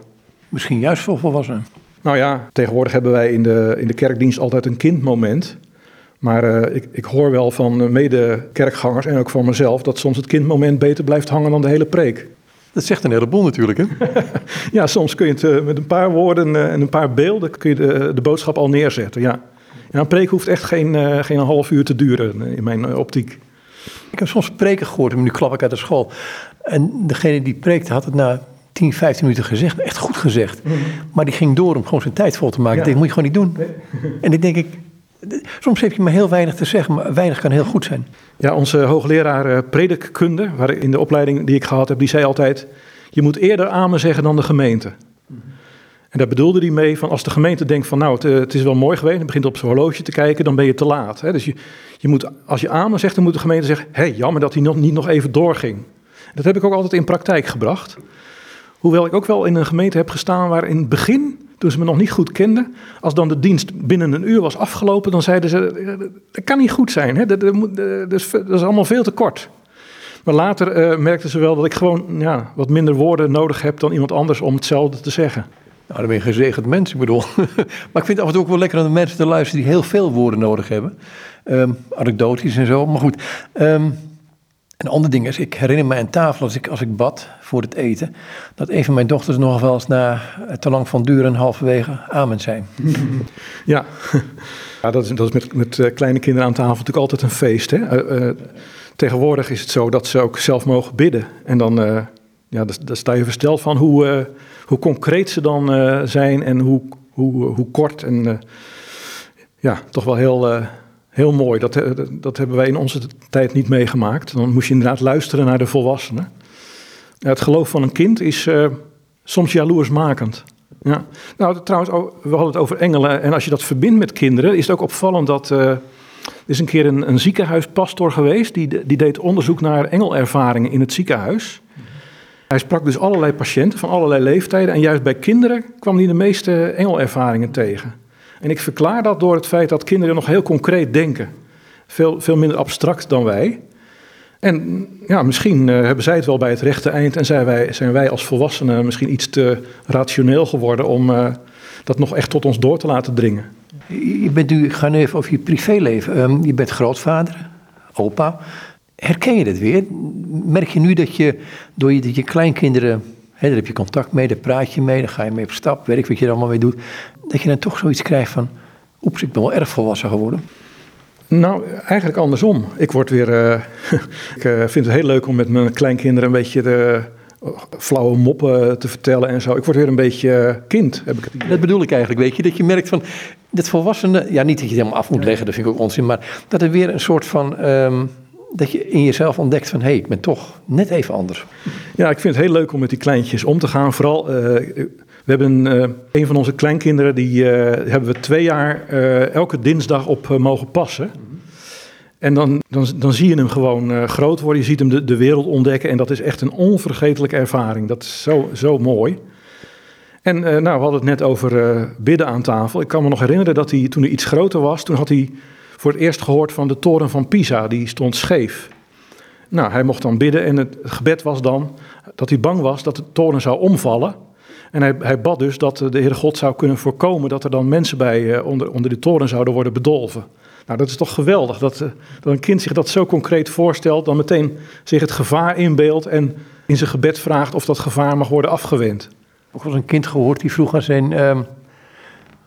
Misschien juist voor volwassenen. Nou ja, tegenwoordig hebben wij in de, in de kerkdienst altijd een kindmoment. Maar uh, ik, ik, hoor wel van mede-kerkgangers en ook van mezelf dat soms het kindmoment beter blijft hangen dan de hele preek. Dat zegt een heleboel natuurlijk, hè? [LAUGHS] ja, soms kun je het uh, met een paar woorden uh, en een paar beelden kun je de, de boodschap al neerzetten, ja. ja. een preek hoeft echt geen, geen half uur te duren in mijn optiek. Ik heb soms preken gehoord, en nu klap ik uit de school. En degene die preekte had het na 10, 15 minuten gezegd, echt goed gezegd. Mm -hmm. Maar die ging door om gewoon zijn tijd vol te maken. Ja. Ik denk, moet je gewoon niet doen. Nee. en dan denk ik, Soms heb je maar heel weinig te zeggen, maar weinig kan heel goed zijn. Ja, onze hoogleraar predikkunde, waar in de opleiding die ik gehad heb, die zei altijd: je moet eerder amen zeggen dan de gemeente. En daar bedoelde hij mee van als de gemeente denkt van nou, het, het is wel mooi geweest, en begint op zijn horloge te kijken, dan ben je te laat. Dus je, je moet, als je amen zegt, dan moet de gemeente zeggen, hé, hey, jammer dat hij nog, niet nog even doorging. Dat heb ik ook altijd in praktijk gebracht. Hoewel ik ook wel in een gemeente heb gestaan waar in het begin toen ze me nog niet goed kenden, als dan de dienst binnen een uur was afgelopen, dan zeiden ze, dat kan niet goed zijn, hè? Dat, dat, is, dat is allemaal veel te kort. Maar later merkten ze wel dat ik gewoon ja, wat minder woorden nodig heb dan iemand anders om hetzelfde te zeggen. Nou, dan ben je gezegend mens, ik bedoel. [LAUGHS] maar ik vind het af en toe ook wel lekker aan de mensen te luisteren die heel veel woorden nodig hebben. Um, anekdotisch en zo, maar goed. Um, een ander ding is, ik herinner me aan tafel als ik, als ik bad voor het eten, dat een van mijn dochters nog wel eens na te lang van duren halverwege amen zijn. [LAUGHS] Ja, ja dat is, dat is met, met eh, kleine kinderen aan tafel natuurlijk altijd een feest. Hè? Uh, uh, tegenwoordig is het zo dat ze ook zelf mogen bidden. En dan ja, daar, sta je versteld van hoe, hoe concreet ze dan zijn en hoe, hoe, hoe kort en ja, toch wel heel Heel mooi, dat, eh, dat hebben wij in onze tijd niet meegemaakt. Dan moest je inderdaad luisteren naar de volwassenen. Het geloof van een kind is uh, soms jaloersmakend. Ja. Nou, trouwens, we hadden het over engelen. En als je dat verbindt met kinderen, is het ook opvallend dat. Uh, er is een keer een, een ziekenhuispastor geweest. Die, die deed onderzoek naar engelervaringen in het ziekenhuis. Hij sprak dus allerlei patiënten van allerlei leeftijden. En juist bij kinderen kwam hij de meeste engelervaringen tegen. En ik verklaar dat door het feit dat kinderen nog heel concreet denken. Veel, veel minder abstract dan wij. En ja, misschien uh, hebben zij het wel bij het rechte eind en zijn wij, zijn wij als volwassenen misschien iets te rationeel geworden om uh, dat nog echt tot ons door te laten dringen. Je bent nu, ik ga nu even over je privéleven. Um, je bent grootvader, opa. Herken je dit weer? Merk je nu dat je door je, dat je kleinkinderen, hè, daar heb je contact mee, daar praat je mee, daar ga je mee op stap, weet ik wat je er allemaal mee doet, dat je dan toch zoiets krijgt van, oeps, ik ben wel erg volwassen geworden? Nou, eigenlijk andersom. Ik word weer. Uh, [LAUGHS] ik uh, vind het heel leuk om met mijn kleinkinderen een beetje de flauwe moppen te vertellen en zo. Ik word weer een beetje kind, heb ik het idee. Dat bedoel ik eigenlijk, weet je. Dat je merkt van, dat volwassenen... Ja, niet dat je het helemaal af moet leggen, dat vind ik ook onzin. Maar dat er weer een soort van... Um, dat je in jezelf ontdekt van, hé, hey, ik ben toch net even anders. Ja, ik vind het heel leuk om met die kleintjes om te gaan. Vooral, uh, we hebben uh, een van onze kleinkinderen, die uh, hebben we twee jaar elke dinsdag op mogen passen. En dan, dan, dan zie je hem gewoon groot worden, je ziet hem de, de wereld ontdekken en dat is echt een onvergetelijke ervaring. Dat is zo, zo mooi. En nou, we hadden het net over bidden aan tafel. Ik kan me nog herinneren dat hij toen hij iets groter was, toen had hij voor het eerst gehoord van de toren van Pisa, die stond scheef. Nou, hij mocht dan bidden en het gebed was dan dat hij bang was dat de toren zou omvallen. En hij, hij bad dus dat de Heere God zou kunnen voorkomen dat er dan mensen bij onder, onder de toren zouden worden bedolven. Nou, dat is toch geweldig dat, eh, dat een kind zich dat zo concreet voorstelt, dan meteen zich het gevaar inbeeldt en in zijn gebed vraagt of dat gevaar mag worden afgewend. Ik was een kind gehoord die vroeg aan zijn uh,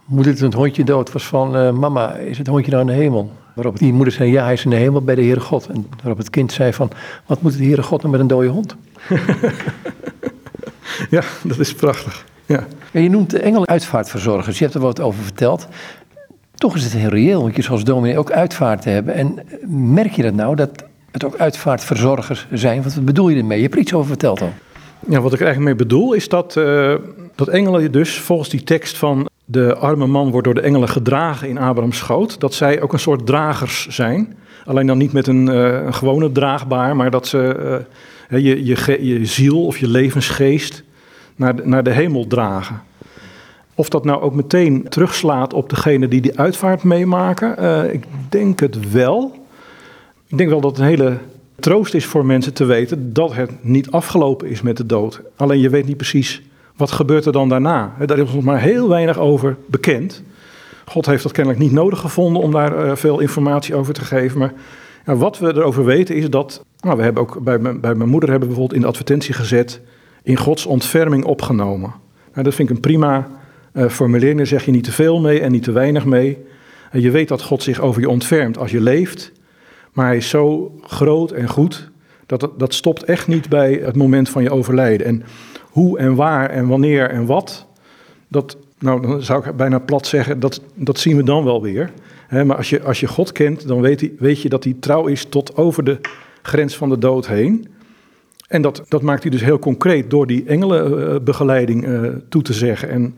moeder toen het hondje dood was van, uh, mama, is het hondje nou in de hemel? Waarop die moeder zei, ja, hij is in de hemel bij de Heere God. En waarop het kind zei van, wat moet de Heere God nou met een dode hond? [LAUGHS] [LAUGHS] ja, dat is prachtig. Ja. ja je noemt de engel uitvaartverzorgers, je hebt er wat over verteld. Toch is het heel reëel, want je zoals dominee ook uitvaart te hebben. En merk je dat nou, dat het ook uitvaartverzorgers zijn? Wat bedoel je ermee? Je hebt er iets over verteld al. Ja, wat ik er eigenlijk mee bedoel is dat, uh, dat engelen dus volgens die tekst van de arme man wordt door de engelen gedragen in Abraham's schoot, dat zij ook een soort dragers zijn. Alleen dan niet met een, uh, een gewone draagbaar, maar dat ze uh, je, je, ziel of je levensgeest naar de, naar de hemel dragen. Of dat nou ook meteen terugslaat op degene die die uitvaart meemaken, uh, ik denk het wel. Ik denk wel dat het een hele troost is voor mensen te weten dat het niet afgelopen is met de dood. Alleen je weet niet precies wat gebeurt er dan daarna. Daar is nog maar heel weinig over bekend. God heeft dat kennelijk niet nodig gevonden om daar uh, veel informatie over te geven. Maar ja, wat we erover weten is dat. Nou, we hebben ook bij, bij mijn moeder hebben we bijvoorbeeld in de advertentie gezet. in Gods ontferming opgenomen. Nou, dat vind ik een prima uh, formuleringen zeg je niet te veel mee en niet te weinig mee. En je weet dat God zich over je ontfermt als je leeft. Maar hij is zo groot en goed, dat, dat stopt echt niet bij het moment van je overlijden. En hoe en waar en wanneer en wat, dat, nou, dan zou ik bijna plat zeggen, dat, dat zien we dan wel weer. Maar als je, als je God kent, dan weet, weet je dat hij trouw is tot over de grens van de dood heen. En dat, dat maakt hij dus heel concreet door die engelenbegeleiding uh, toe te zeggen. En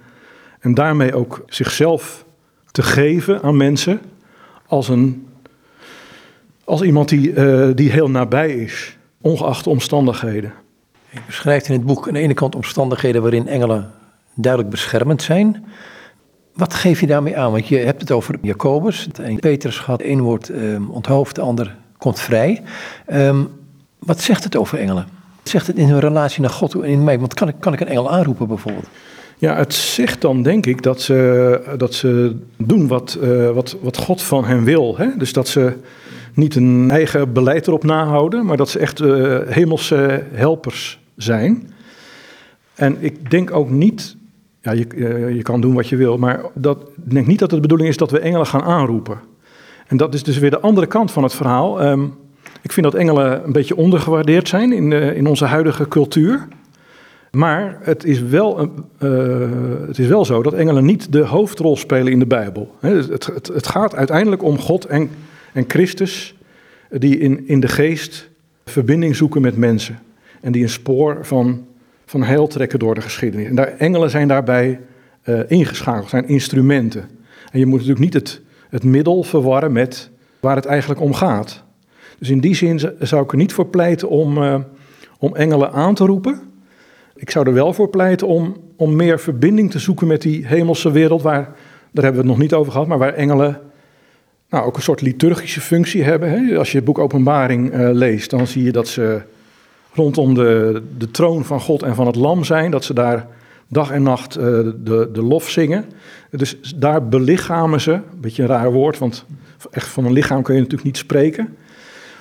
en daarmee ook zichzelf te geven aan mensen als, een, als iemand die, uh, die heel nabij is, ongeacht de omstandigheden. Je beschrijft in het boek aan de ene kant omstandigheden waarin engelen duidelijk beschermend zijn. Wat geef je daarmee aan? Want je hebt het over Jacobus. En Petrus gaat één woord um, onthoofd, de ander komt vrij. Um, wat zegt het over engelen? Wat zegt het in hun relatie naar God en in mij? Want kan ik, kan ik een engel aanroepen bijvoorbeeld? Ja, het zegt dan denk ik dat ze, dat ze doen wat, uh, wat, wat God van hen wil. Hè? Dus dat ze niet een eigen beleid erop nahouden, maar dat ze echt uh, hemelse helpers zijn. En ik denk ook niet, ja, je, je kan doen wat je wil, maar dat, ik denk niet dat het de bedoeling is dat we engelen gaan aanroepen. En dat is dus weer de andere kant van het verhaal. Um, ik vind dat engelen een beetje ondergewaardeerd zijn in, in onze huidige cultuur. Maar het is, wel, uh, het is wel zo dat engelen niet de hoofdrol spelen in de Bijbel. Het, het, het gaat uiteindelijk om God en, en Christus, die in, in de geest verbinding zoeken met mensen. En die een spoor van, van heil trekken door de geschiedenis. En daar, engelen zijn daarbij uh, ingeschakeld, zijn instrumenten. En je moet natuurlijk niet het, het middel verwarren met waar het eigenlijk om gaat. Dus in die zin zou ik er niet voor pleiten om, uh, om engelen aan te roepen. Ik zou er wel voor pleiten om, om meer verbinding te zoeken met die hemelse wereld, waar, daar hebben we het nog niet over gehad, maar waar engelen nou, ook een soort liturgische functie hebben. Hè? Als je het boek Openbaring uh, leest, dan zie je dat ze rondom de, de troon van God en van het Lam zijn, dat ze daar dag en nacht uh, de, de lof zingen. Dus daar belichamen ze, een beetje een raar woord, want echt van een lichaam kun je natuurlijk niet spreken.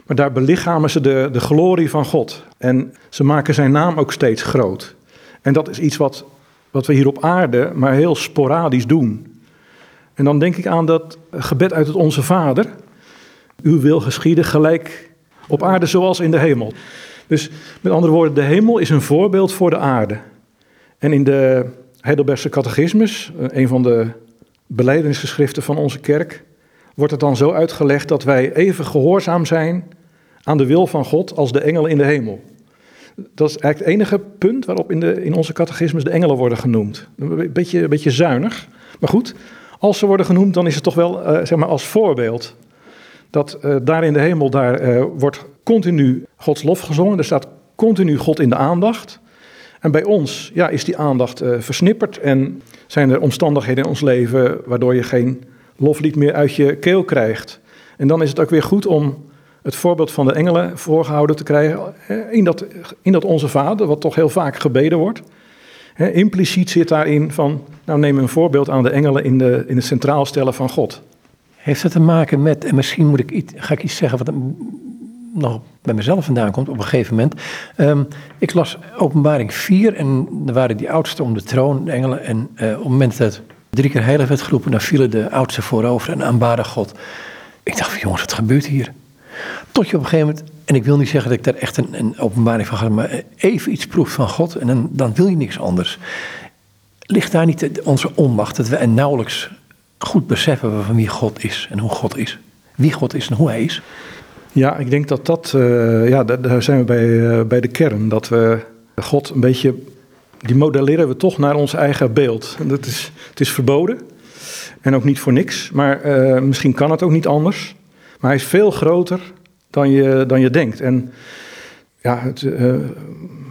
Maar daar belichamen ze de, de glorie van God. En ze maken zijn naam ook steeds groot. En dat is iets wat, wat we hier op aarde maar heel sporadisch doen. En dan denk ik aan dat gebed uit het Onze Vader. Uw wil geschieden gelijk op aarde zoals in de hemel. Dus met andere woorden, de hemel is een voorbeeld voor de aarde. En in de Heidelbergse catechismus, een van de beleidingsgeschriften van onze kerk, wordt het dan zo uitgelegd dat wij even gehoorzaam zijn aan de wil van God als de engelen in de hemel. Dat is eigenlijk het enige punt waarop in, de, in onze catechismus de engelen worden genoemd. Een beetje, een beetje zuinig, maar goed. Als ze worden genoemd, dan is het toch wel uh, zeg maar als voorbeeld. Dat uh, daar in de hemel, daar uh, wordt continu Gods lof gezongen. Er staat continu God in de aandacht. En bij ons ja, is die aandacht versnipperd en zijn er omstandigheden in ons leven waardoor je geen loflied meer uit je keel krijgt. En dan is het ook weer goed om het voorbeeld van de engelen voorgehouden te krijgen in dat, in dat Onze Vader, wat toch heel vaak gebeden wordt. Impliciet zit daarin van, nou neem een voorbeeld aan de engelen in, de, in het centraal stellen van God. Heeft dat te maken met, en misschien moet ik iets, ga ik iets zeggen wat nog bij mezelf vandaan komt op een gegeven moment. Um, ik las openbaring 4 en er waren die oudsten om de troon, de engelen. En uh, op het moment dat drie keer heilig werd geroepen, dan vielen de oudsten voorover en aanbaden God. Ik dacht jongens, wat gebeurt hier? Tot je op een gegeven moment, en ik wil niet zeggen dat ik daar echt een, een openbaring van ga, maar even iets proeft van God en dan, dan wil je niks anders. Ligt daar niet onze onmacht dat we nauwelijks goed beseffen van wie God is en hoe God is? Wie God is en hoe Hij is? Ja, ik denk dat dat, uh, ja, daar zijn we bij, uh, bij de kern. Dat we God een beetje, die modelleren we toch naar ons eigen beeld. Dat is, het is verboden en ook niet voor niks, maar uh, misschien kan het ook niet anders. Maar hij is veel groter dan je, dan je denkt. En ja, het,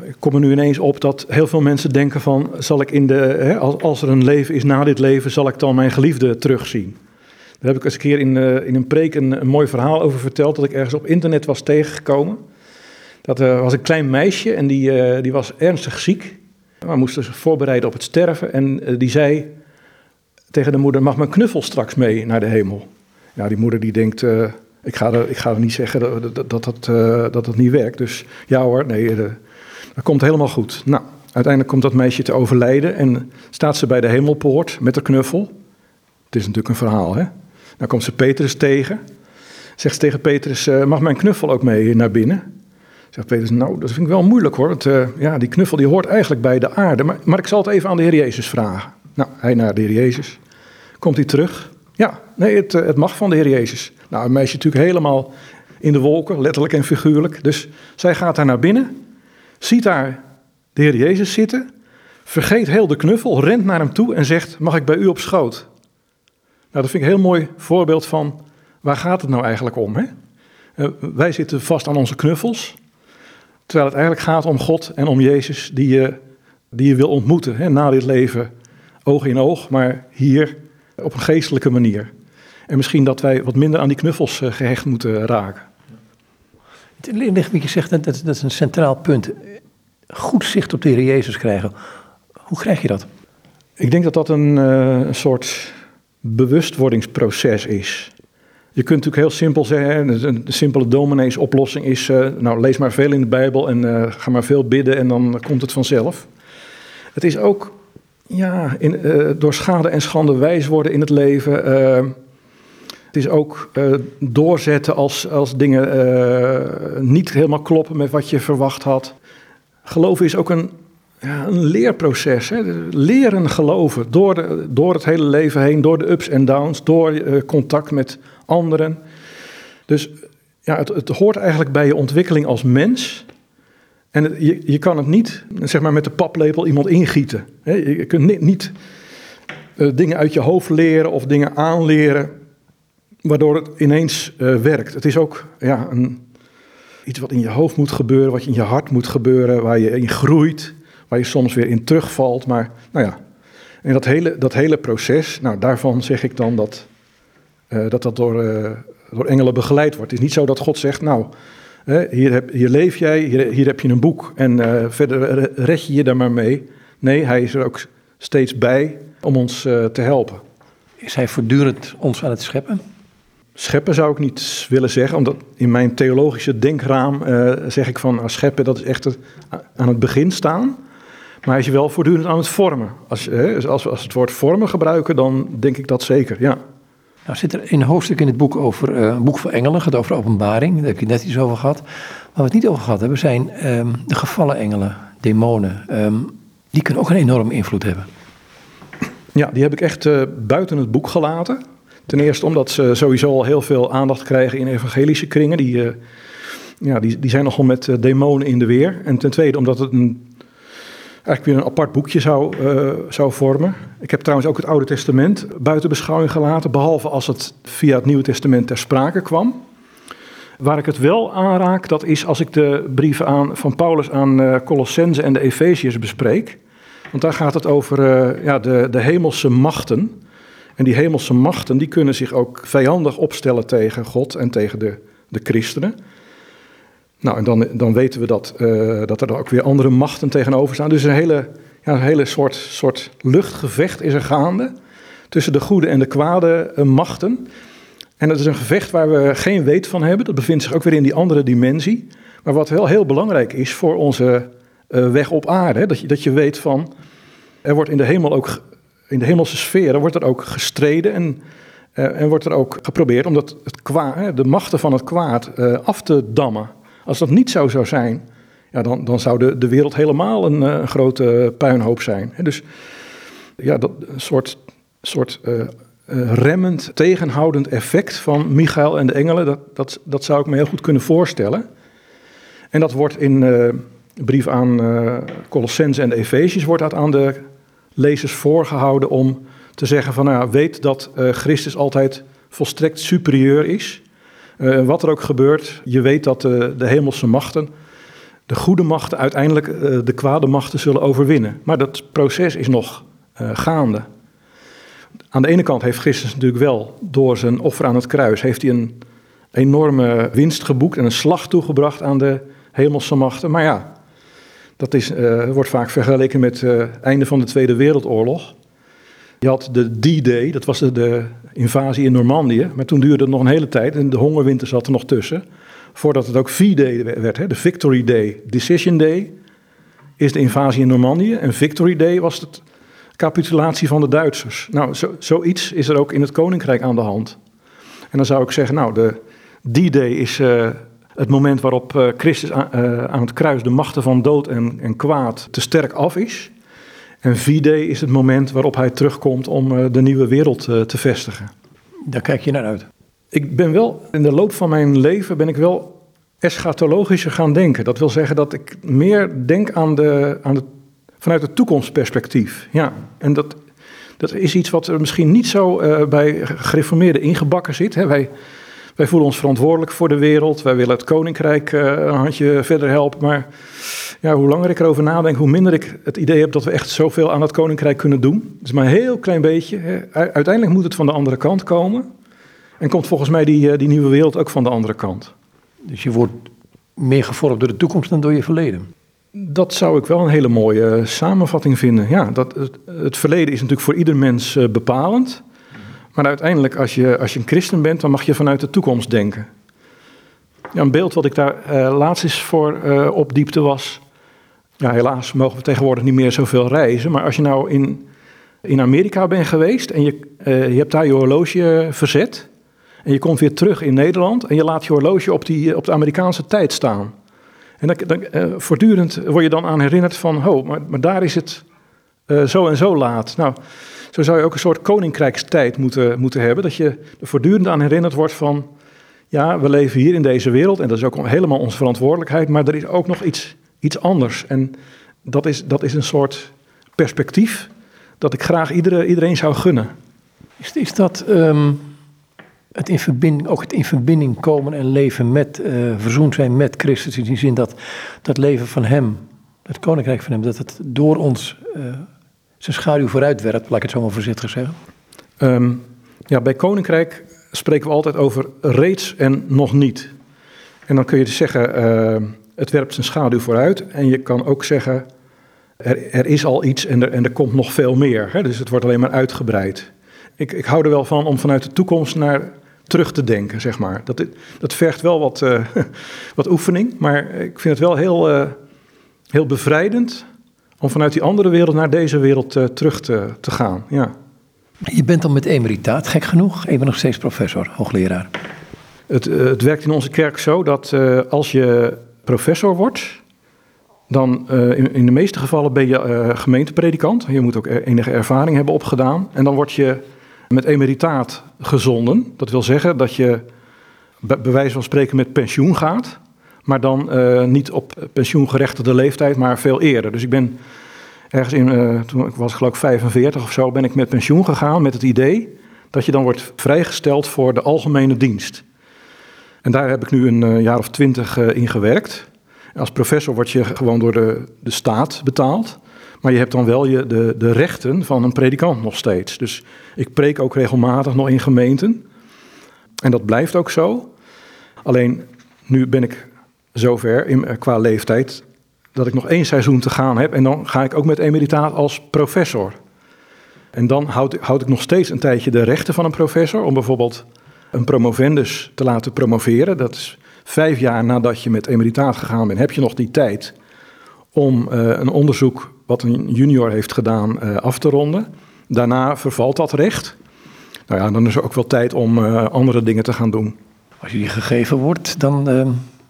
ik kom er nu ineens op dat heel veel mensen denken van... Zal ik in de, hè, als er een leven is na dit leven, zal ik dan mijn geliefde terugzien? Daar heb ik eens een keer in, uh, in een preek een, mooi verhaal over verteld... dat ik ergens op internet was tegengekomen. Dat uh, was een klein meisje en die, die was ernstig ziek. Maar moest zich voorbereiden op het sterven. En die zei tegen de moeder, mag mijn knuffel straks mee naar de hemel? Ja, die moeder die denkt, ik, ga er, ik ga er niet zeggen dat dat, dat, dat het niet werkt. Dus ja hoor, nee, dat komt helemaal goed. Nou, uiteindelijk komt dat meisje te overlijden en staat ze bij de hemelpoort met de knuffel. Het is natuurlijk een verhaal, hè. Dan komt ze Petrus tegen. Zegt ze tegen Petrus, mag mijn knuffel ook mee naar binnen? Zegt Petrus, nou, dat vind ik wel moeilijk hoor. Want ja, die knuffel die hoort eigenlijk bij de aarde. Maar, maar ik zal het even aan de Heer Jezus vragen. Nou, hij naar de Heer Jezus. Komt hij terug? Ja, nee, het, het mag van de Heer Jezus. Nou, een meisje natuurlijk helemaal in de wolken, letterlijk en figuurlijk. Dus zij gaat daar naar binnen, ziet daar de Heer Jezus zitten, vergeet heel de knuffel, rent naar hem toe en zegt: Mag ik bij u op schoot? Nou, dat vind ik een heel mooi voorbeeld van waar gaat het nou eigenlijk om? Hè? Uh, wij zitten vast aan onze knuffels, terwijl het eigenlijk gaat om God en om Jezus die je, die je wil ontmoeten hè, na dit leven, oog in oog, maar hier op een geestelijke manier. En misschien dat wij wat minder aan die knuffels uh, gehecht moeten raken. Het ligt wat je zegt, dat, dat is een centraal punt. Goed zicht op de Heer Jezus krijgen. Hoe krijg je dat? Ik denk dat dat een, uh, een soort bewustwordingsproces is. Je kunt natuurlijk heel simpel zeggen, een simpele domineesoplossing is, uh, nou lees maar veel in de Bijbel en uh, ga maar veel bidden en dan komt het vanzelf. Het is ook ja, in, uh, door schade en schande wijs worden in het leven. Het is ook doorzetten als, als dingen niet helemaal kloppen met wat je verwacht had. Geloven is ook een, ja, een leerproces. Hè? Leren geloven door, door het hele leven heen, door de ups en downs, door uh, contact met anderen. Dus ja, het, het, hoort eigenlijk bij je ontwikkeling als mens. En je, je kan het niet zeg maar, met de paplepel iemand ingieten. Hè? Je kunt niet, niet dingen uit je hoofd leren of dingen aanleren waardoor het ineens uh, werkt. Het is ook ja, een, iets wat in je hoofd moet gebeuren, wat in je hart moet gebeuren, waar je in groeit, waar je soms weer in terugvalt. Maar nou ja, en dat hele, dat hele proces, nou daarvan zeg ik dan dat uh, dat, dat door, uh, door engelen begeleid wordt. Het is niet zo dat God zegt, nou, hier, heb, hier leef jij, hier, hier heb je een boek en uh, verder red je je daar maar mee. Nee, hij is er ook steeds bij om ons te helpen. Is hij voortdurend ons aan het scheppen? Scheppen zou ik niet willen zeggen, omdat in mijn theologische denkraam zeg ik van scheppen, dat is echt aan het begin staan. Maar hij is wel voortdurend aan het vormen. Als, als, als we het woord vormen gebruiken, dan denk ik dat zeker, ja. Nou zit er een hoofdstuk in het boek over uh, een boek voor engelen, gaat over openbaring, daar heb je net iets over gehad. Waar we het niet over gehad hebben zijn um, de gevallen engelen, demonen. Um, die kunnen ook een enorme invloed hebben. Ja, die heb ik echt uh, buiten het boek gelaten. Ten eerste omdat ze sowieso al heel veel aandacht krijgen in evangelische kringen. Die, uh, ja, die, die zijn nogal met demonen in de weer. En ten tweede omdat het een eigenlijk weer een apart boekje zou, uh, zou vormen. Ik heb trouwens ook het Oude Testament buiten beschouwing gelaten, behalve als het via het Nieuwe Testament ter sprake kwam. Waar ik het wel aanraak, dat is als ik de brieven aan, van Paulus aan uh, Colossense en de Efeziërs bespreek. Want daar gaat het over uh, ja, de, de hemelse machten. En die hemelse machten die kunnen zich ook vijandig opstellen tegen God en tegen de, de christenen. Nou, en dan, dan weten we dat, uh, dat er ook weer andere machten tegenover staan. Dus een hele, ja, hele soort, soort luchtgevecht is er gaande tussen de goede en de kwade uh, machten. En dat is een gevecht waar we geen weet van hebben. Dat bevindt zich ook weer in die andere dimensie. Maar wat wel heel belangrijk is voor onze uh, weg op aarde. Dat, je, dat je weet van, er wordt in de hemel ook, in de hemelse sfeer, wordt er ook gestreden en, en wordt er ook geprobeerd om dat het kwaad, de machten van het kwaad af te dammen. Als dat niet zo zou zijn, ja, dan, dan zou de, de wereld helemaal een, eh, een grote puinhoop zijn. Dus ja, dat een soort, soort uh, remmend, tegenhoudend effect van Michael en de engelen, dat, dat, dat zou ik me heel goed kunnen voorstellen. En dat wordt in de brief aan Colossense en de wordt dat aan de lezers voorgehouden om te zeggen van, nou, weet dat Christus altijd volstrekt superieur is. Uh, wat er ook gebeurt, je weet dat de, de hemelse machten, de goede machten, uiteindelijk uh, de kwade machten zullen overwinnen. Maar dat proces is nog gaande. Aan de ene kant heeft Christus natuurlijk wel door zijn offer aan het kruis, heeft hij een enorme winst geboekt en een slag toegebracht aan de hemelse machten. Maar ja, dat is, wordt vaak vergeleken met het einde van de Tweede Wereldoorlog. Je had de D-Day, dat was de, invasie in Normandië. Maar toen duurde het nog een hele tijd en de hongerwinter zat er nog tussen. Voordat het ook V-Day werd, hè, de Victory Day. Decision Day is de invasie in Normandië. En Victory Day was de capitulatie van de Duitsers. Nou, zo, zoiets is er ook in het Koninkrijk aan de hand. En dan zou ik zeggen, nou, de D-Day is uh, het moment waarop uh, Christus aan, uh, aan, het kruis de machten van dood en, en kwaad te sterk af is. En V-Day is het moment waarop hij terugkomt om uh, de nieuwe wereld uh, te vestigen. Daar kijk je naar uit. Ik ben wel, in de loop van mijn leven ben ik wel eschatologischer gaan denken. Dat wil zeggen dat ik meer denk aan de, aan de, vanuit het toekomstperspectief. Ja, en dat, dat is iets wat er misschien niet zo uh, bij gereformeerden ingebakken zit. Hè. Wij, wij voelen ons verantwoordelijk voor de wereld. Wij willen het koninkrijk een handje verder helpen. Maar ja, hoe langer ik erover nadenk, hoe minder ik het idee heb dat we echt zoveel aan het koninkrijk kunnen doen. Het is maar een heel klein beetje. Hè. Uiteindelijk moet het van de andere kant komen. En komt volgens mij die, eh, die nieuwe wereld ook van de andere kant. Dus je wordt meer gevormd door de toekomst dan door je verleden? Dat zou ik wel een hele mooie eh, samenvatting vinden. Ja, dat, het, het verleden is natuurlijk voor ieder mens bepalend. Maar uiteindelijk, als je, als je een christen bent, dan mag je vanuit de toekomst denken. Ja, een beeld wat ik daar uh, laatst eens voor uh, opdiepte was ja, helaas mogen we tegenwoordig niet meer zoveel reizen. Maar als je nou in, in Amerika bent geweest en je, uh, je hebt daar je horloge verzet. En je komt weer terug in Nederland en je laat je horloge op, die, op de Amerikaanse tijd staan. En dan, dan voortdurend word je dan aan herinnerd van, oh, maar, maar daar is het zo en zo laat. Nou, zo zou je ook een soort koninkrijkstijd moeten, moeten hebben. Dat je er voortdurend aan herinnerd wordt van, ja, we leven hier in deze wereld en dat is ook helemaal onze verantwoordelijkheid. Maar er is ook nog iets iets anders. En dat is, dat is een soort perspectief dat ik graag iedere, iedereen zou gunnen. Is, is dat um, het in verbinding, ook het in verbinding komen en leven met, uh, verzoend zijn met Christus, in die zin dat dat leven van Hem het koninkrijk van hem, dat het door ons uh, zijn schaduw vooruit werpt, laat ik het zo maar voorzichtig zeggen? Um, ja, bij koninkrijk spreken we altijd over reeds en nog niet. En dan kun je dus zeggen, uh, het werpt zijn schaduw vooruit. En je kan ook zeggen, er, er is al iets en er, en er komt nog veel meer. Hè? Dus het wordt alleen maar uitgebreid. Ik, ik hou er wel van om vanuit de toekomst naar terug te denken, zeg maar. Dat, dat vergt wel wat, uh, [LAUGHS] wat oefening, maar ik vind het wel heel, uh, heel bevrijdend om vanuit die andere wereld naar deze wereld uh, terug te, te gaan. Ja. Je bent dan met emeritaat, gek genoeg. Ik ben nog steeds professor, hoogleraar. Het, het werkt in onze kerk zo dat als je professor wordt, dan in, in, de meeste gevallen ben je gemeentepredikant. Je moet ook enige ervaring hebben opgedaan. En dan word je met emeritaat gezonden. Dat wil zeggen dat je bij wijze van spreken met pensioen gaat. Maar dan uh, niet op pensioengerechtigde leeftijd, maar veel eerder. Dus ik ben ergens in, uh, toen ik was geloof ik 45 of zo, ben ik met pensioen gegaan met het idee dat je dan wordt vrijgesteld voor de algemene dienst. En daar heb ik nu een uh, jaar of twintig in gewerkt. Als professor word je gewoon door de, de staat betaald. Maar je hebt dan wel je, de, de rechten van een predikant nog steeds. Dus ik preek ook regelmatig nog in gemeenten. En dat blijft ook zo. Alleen nu ben ik zover in, eh, qua leeftijd dat ik nog één seizoen te gaan heb. En dan ga ik ook met emeritaat als professor. En dan houd, houd ik nog steeds een tijdje de rechten van een professor. Om bijvoorbeeld een promovendus te laten promoveren. Dat is vijf jaar nadat je met emeritaat gegaan bent, heb je nog die tijd om uh, een onderzoek wat een junior heeft gedaan uh, af te ronden. Daarna vervalt dat recht. Nou ja, dan is er ook wel tijd om andere dingen te gaan doen. Als je gegeven wordt, dan uh,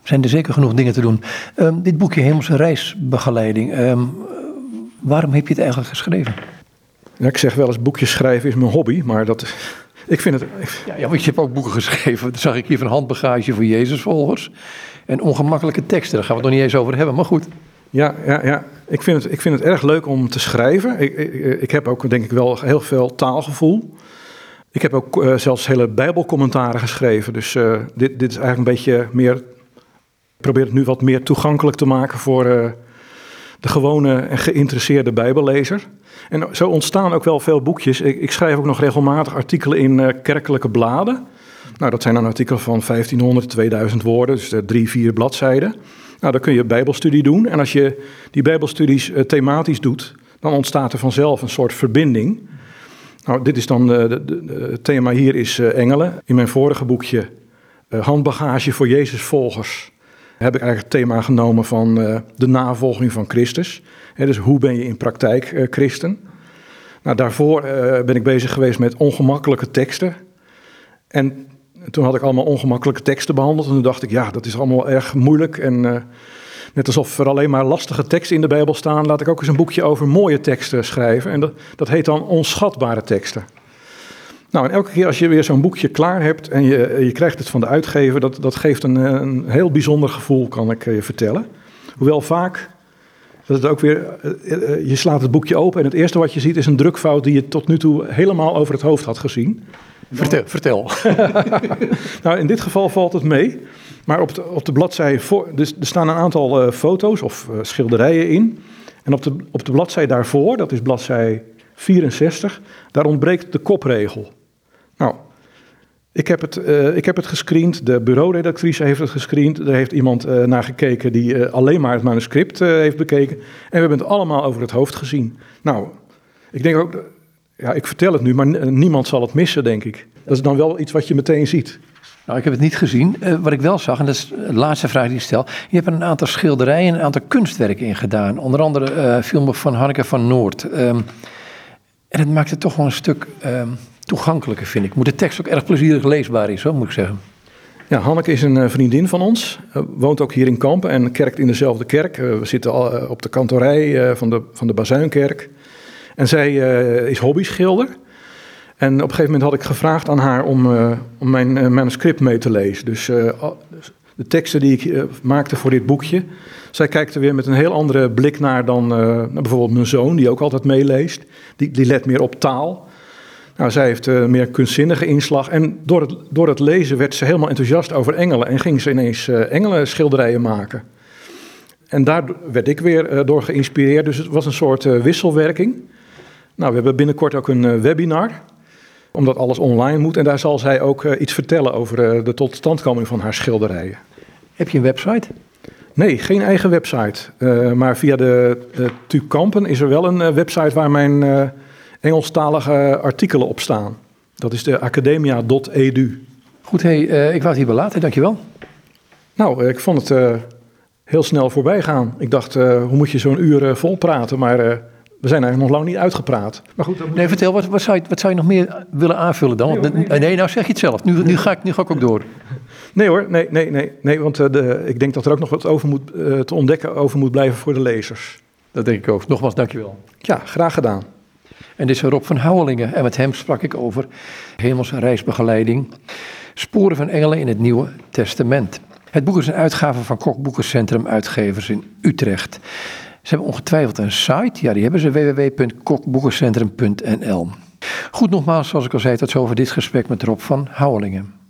zijn er zeker genoeg dingen te doen. Ehm, dit boekje Hemelse Reisbegeleiding, ehm, waarom heb je het eigenlijk geschreven? Ja, ik zeg wel eens, boekjes schrijven is mijn hobby, maar dat... Ik vind het... Ja, ja, want je hebt ook boeken geschreven. Dat zag ik hier van handbagage voor Jezusvolgers. En ongemakkelijke teksten, daar gaan we het nog niet eens over hebben, maar goed. Ja, ja, ja. Ik, vind het, ik vind het erg leuk om te schrijven. Ik, ik, ik heb ook denk ik wel heel veel taalgevoel. Ik heb ook uh, zelfs hele bijbelcommentaren geschreven. Dus uh, dit, dit is eigenlijk een beetje meer... Ik probeer het nu wat meer toegankelijk te maken voor uh, de gewone en geïnteresseerde bijbellezer. En zo ontstaan ook wel veel boekjes. Ik, ik schrijf ook nog regelmatig artikelen in kerkelijke bladen. Nou, dat zijn dan artikelen van 1500, 2000 woorden, dus drie, vier bladzijden. Nou, dan kun je bijbelstudie doen. En als je die bijbelstudies uh, thematisch doet, dan ontstaat er vanzelf een soort verbinding. Nou, dit is dan, uh, het thema hier is uh, engelen. In mijn vorige boekje, handbagage voor Jezusvolgers, heb ik eigenlijk het thema genomen van de navolging van Christus. Dus hoe ben je in praktijk christen? Nou, daarvoor ben ik bezig geweest met ongemakkelijke teksten. En toen had ik allemaal ongemakkelijke teksten behandeld. En toen dacht ik, ja, dat is allemaal erg moeilijk. En net alsof er alleen maar lastige teksten in de Bijbel staan, laat ik ook eens een boekje over mooie teksten schrijven. En dat, dat heet dan onschatbare teksten. Nou, en elke keer als je weer zo'n boekje klaar hebt en je, je krijgt het van de uitgever, dat, dat geeft een, een heel bijzonder gevoel, kan ik je vertellen. Hoewel vaak dat het ook weer, eh, je slaat het boekje open en het eerste wat je ziet is een drukfout die je tot nu toe helemaal over het hoofd had gezien. Vertel. vertel. [LAUGHS] nou, in dit geval valt het mee. Maar op de, op de bladzij, voor, dus er staan een aantal uh, foto's of uh, schilderijen in. En op de, op de bladzij daarvoor, dat is bladzij 64, daar ontbreekt de kopregel. Nou, ik heb het, uh, ik heb het gescreend, de bureauredactrice heeft het gescreend. Er heeft iemand naar gekeken die alleen maar het manuscript heeft bekeken. En we hebben het allemaal over het hoofd gezien. Nou, ik denk ook, ja, ik vertel het nu, maar niemand zal het missen, denk ik. Dat is dan wel iets wat je meteen ziet. Nou, ik heb het niet gezien. Wat ik wel zag, en dat is de laatste vraag die ik stel. Je hebt een aantal schilderijen en een aantal kunstwerken in gedaan. Onder andere uh, filmen van Hanneke van Noord. Um, en het maakt het toch wel een stuk um, toegankelijker, vind ik. Moet de tekst ook erg plezierig leesbaar is, hoor, moet ik zeggen. Ja, Hanneke is een vriendin van ons. Uh, woont ook hier in Kampen en kerkt in dezelfde kerk. we zitten al, op de kantorij van de, van de Bazuinkerk. En zij is hobbyschilder. En op een gegeven moment had ik gevraagd aan haar om, om mijn manuscript mee te lezen. Dus de teksten die ik maakte voor dit boekje. Zij kijkt er weer met een heel andere blik naar dan bijvoorbeeld mijn zoon, die ook altijd meeleest. Die, die let meer op taal. Nou, zij heeft uh, meer kunstzinnige inslag. En door het, door het lezen werd ze helemaal enthousiast over engelen. En ging ze ineens uh, engelenschilderijen maken. En daar werd ik weer door geïnspireerd. Dus het was een soort wisselwerking. Nou, we hebben binnenkort ook een webinar, omdat alles online moet. En daar zal zij ook iets vertellen over de totstandkoming van haar schilderijen. Heb je een website? Nee, geen eigen website. maar via de uh, TU Kampen is er wel een website waar mijn Engelstalige artikelen op staan. Dat is de academia.edu. Goed, hey, ik was hier wel later, dankjewel. Nou, ik vond het heel snel voorbij gaan. Ik dacht, uh, hoe moet je zo'n uur uh, vol praten? Maar uh, we zijn eigenlijk nog lang niet uitgepraat. Maar goed, nee, vertel, wat, wat, zou je, wat zou je nog meer willen aanvullen dan? Nee, nee, nou zeg je het zelf. Nu, nu, ga, ik, nu ga ik ook door. [LAUGHS] Nee hoor, nee, nee, nee, nee want de, ik denk dat er ook nog wat over moet, te ontdekken over moet blijven voor de lezers. Dat denk ik ook. Nogmaals, dankjewel. Ja, graag gedaan. En dit is Rob van Houwelingen. En met hem sprak ik over hemelse reisbegeleiding. Sporen van engelen in het Nieuwe Testament. Het boek is een uitgave van Kokboekencentrum Uitgevers in Utrecht. Ze hebben ongetwijfeld een site. Ja, die hebben ze www.kokboekencentrum.nl. Goed, nogmaals, zoals ik al zei, tot zover dit gesprek met Rob van Houwelingen.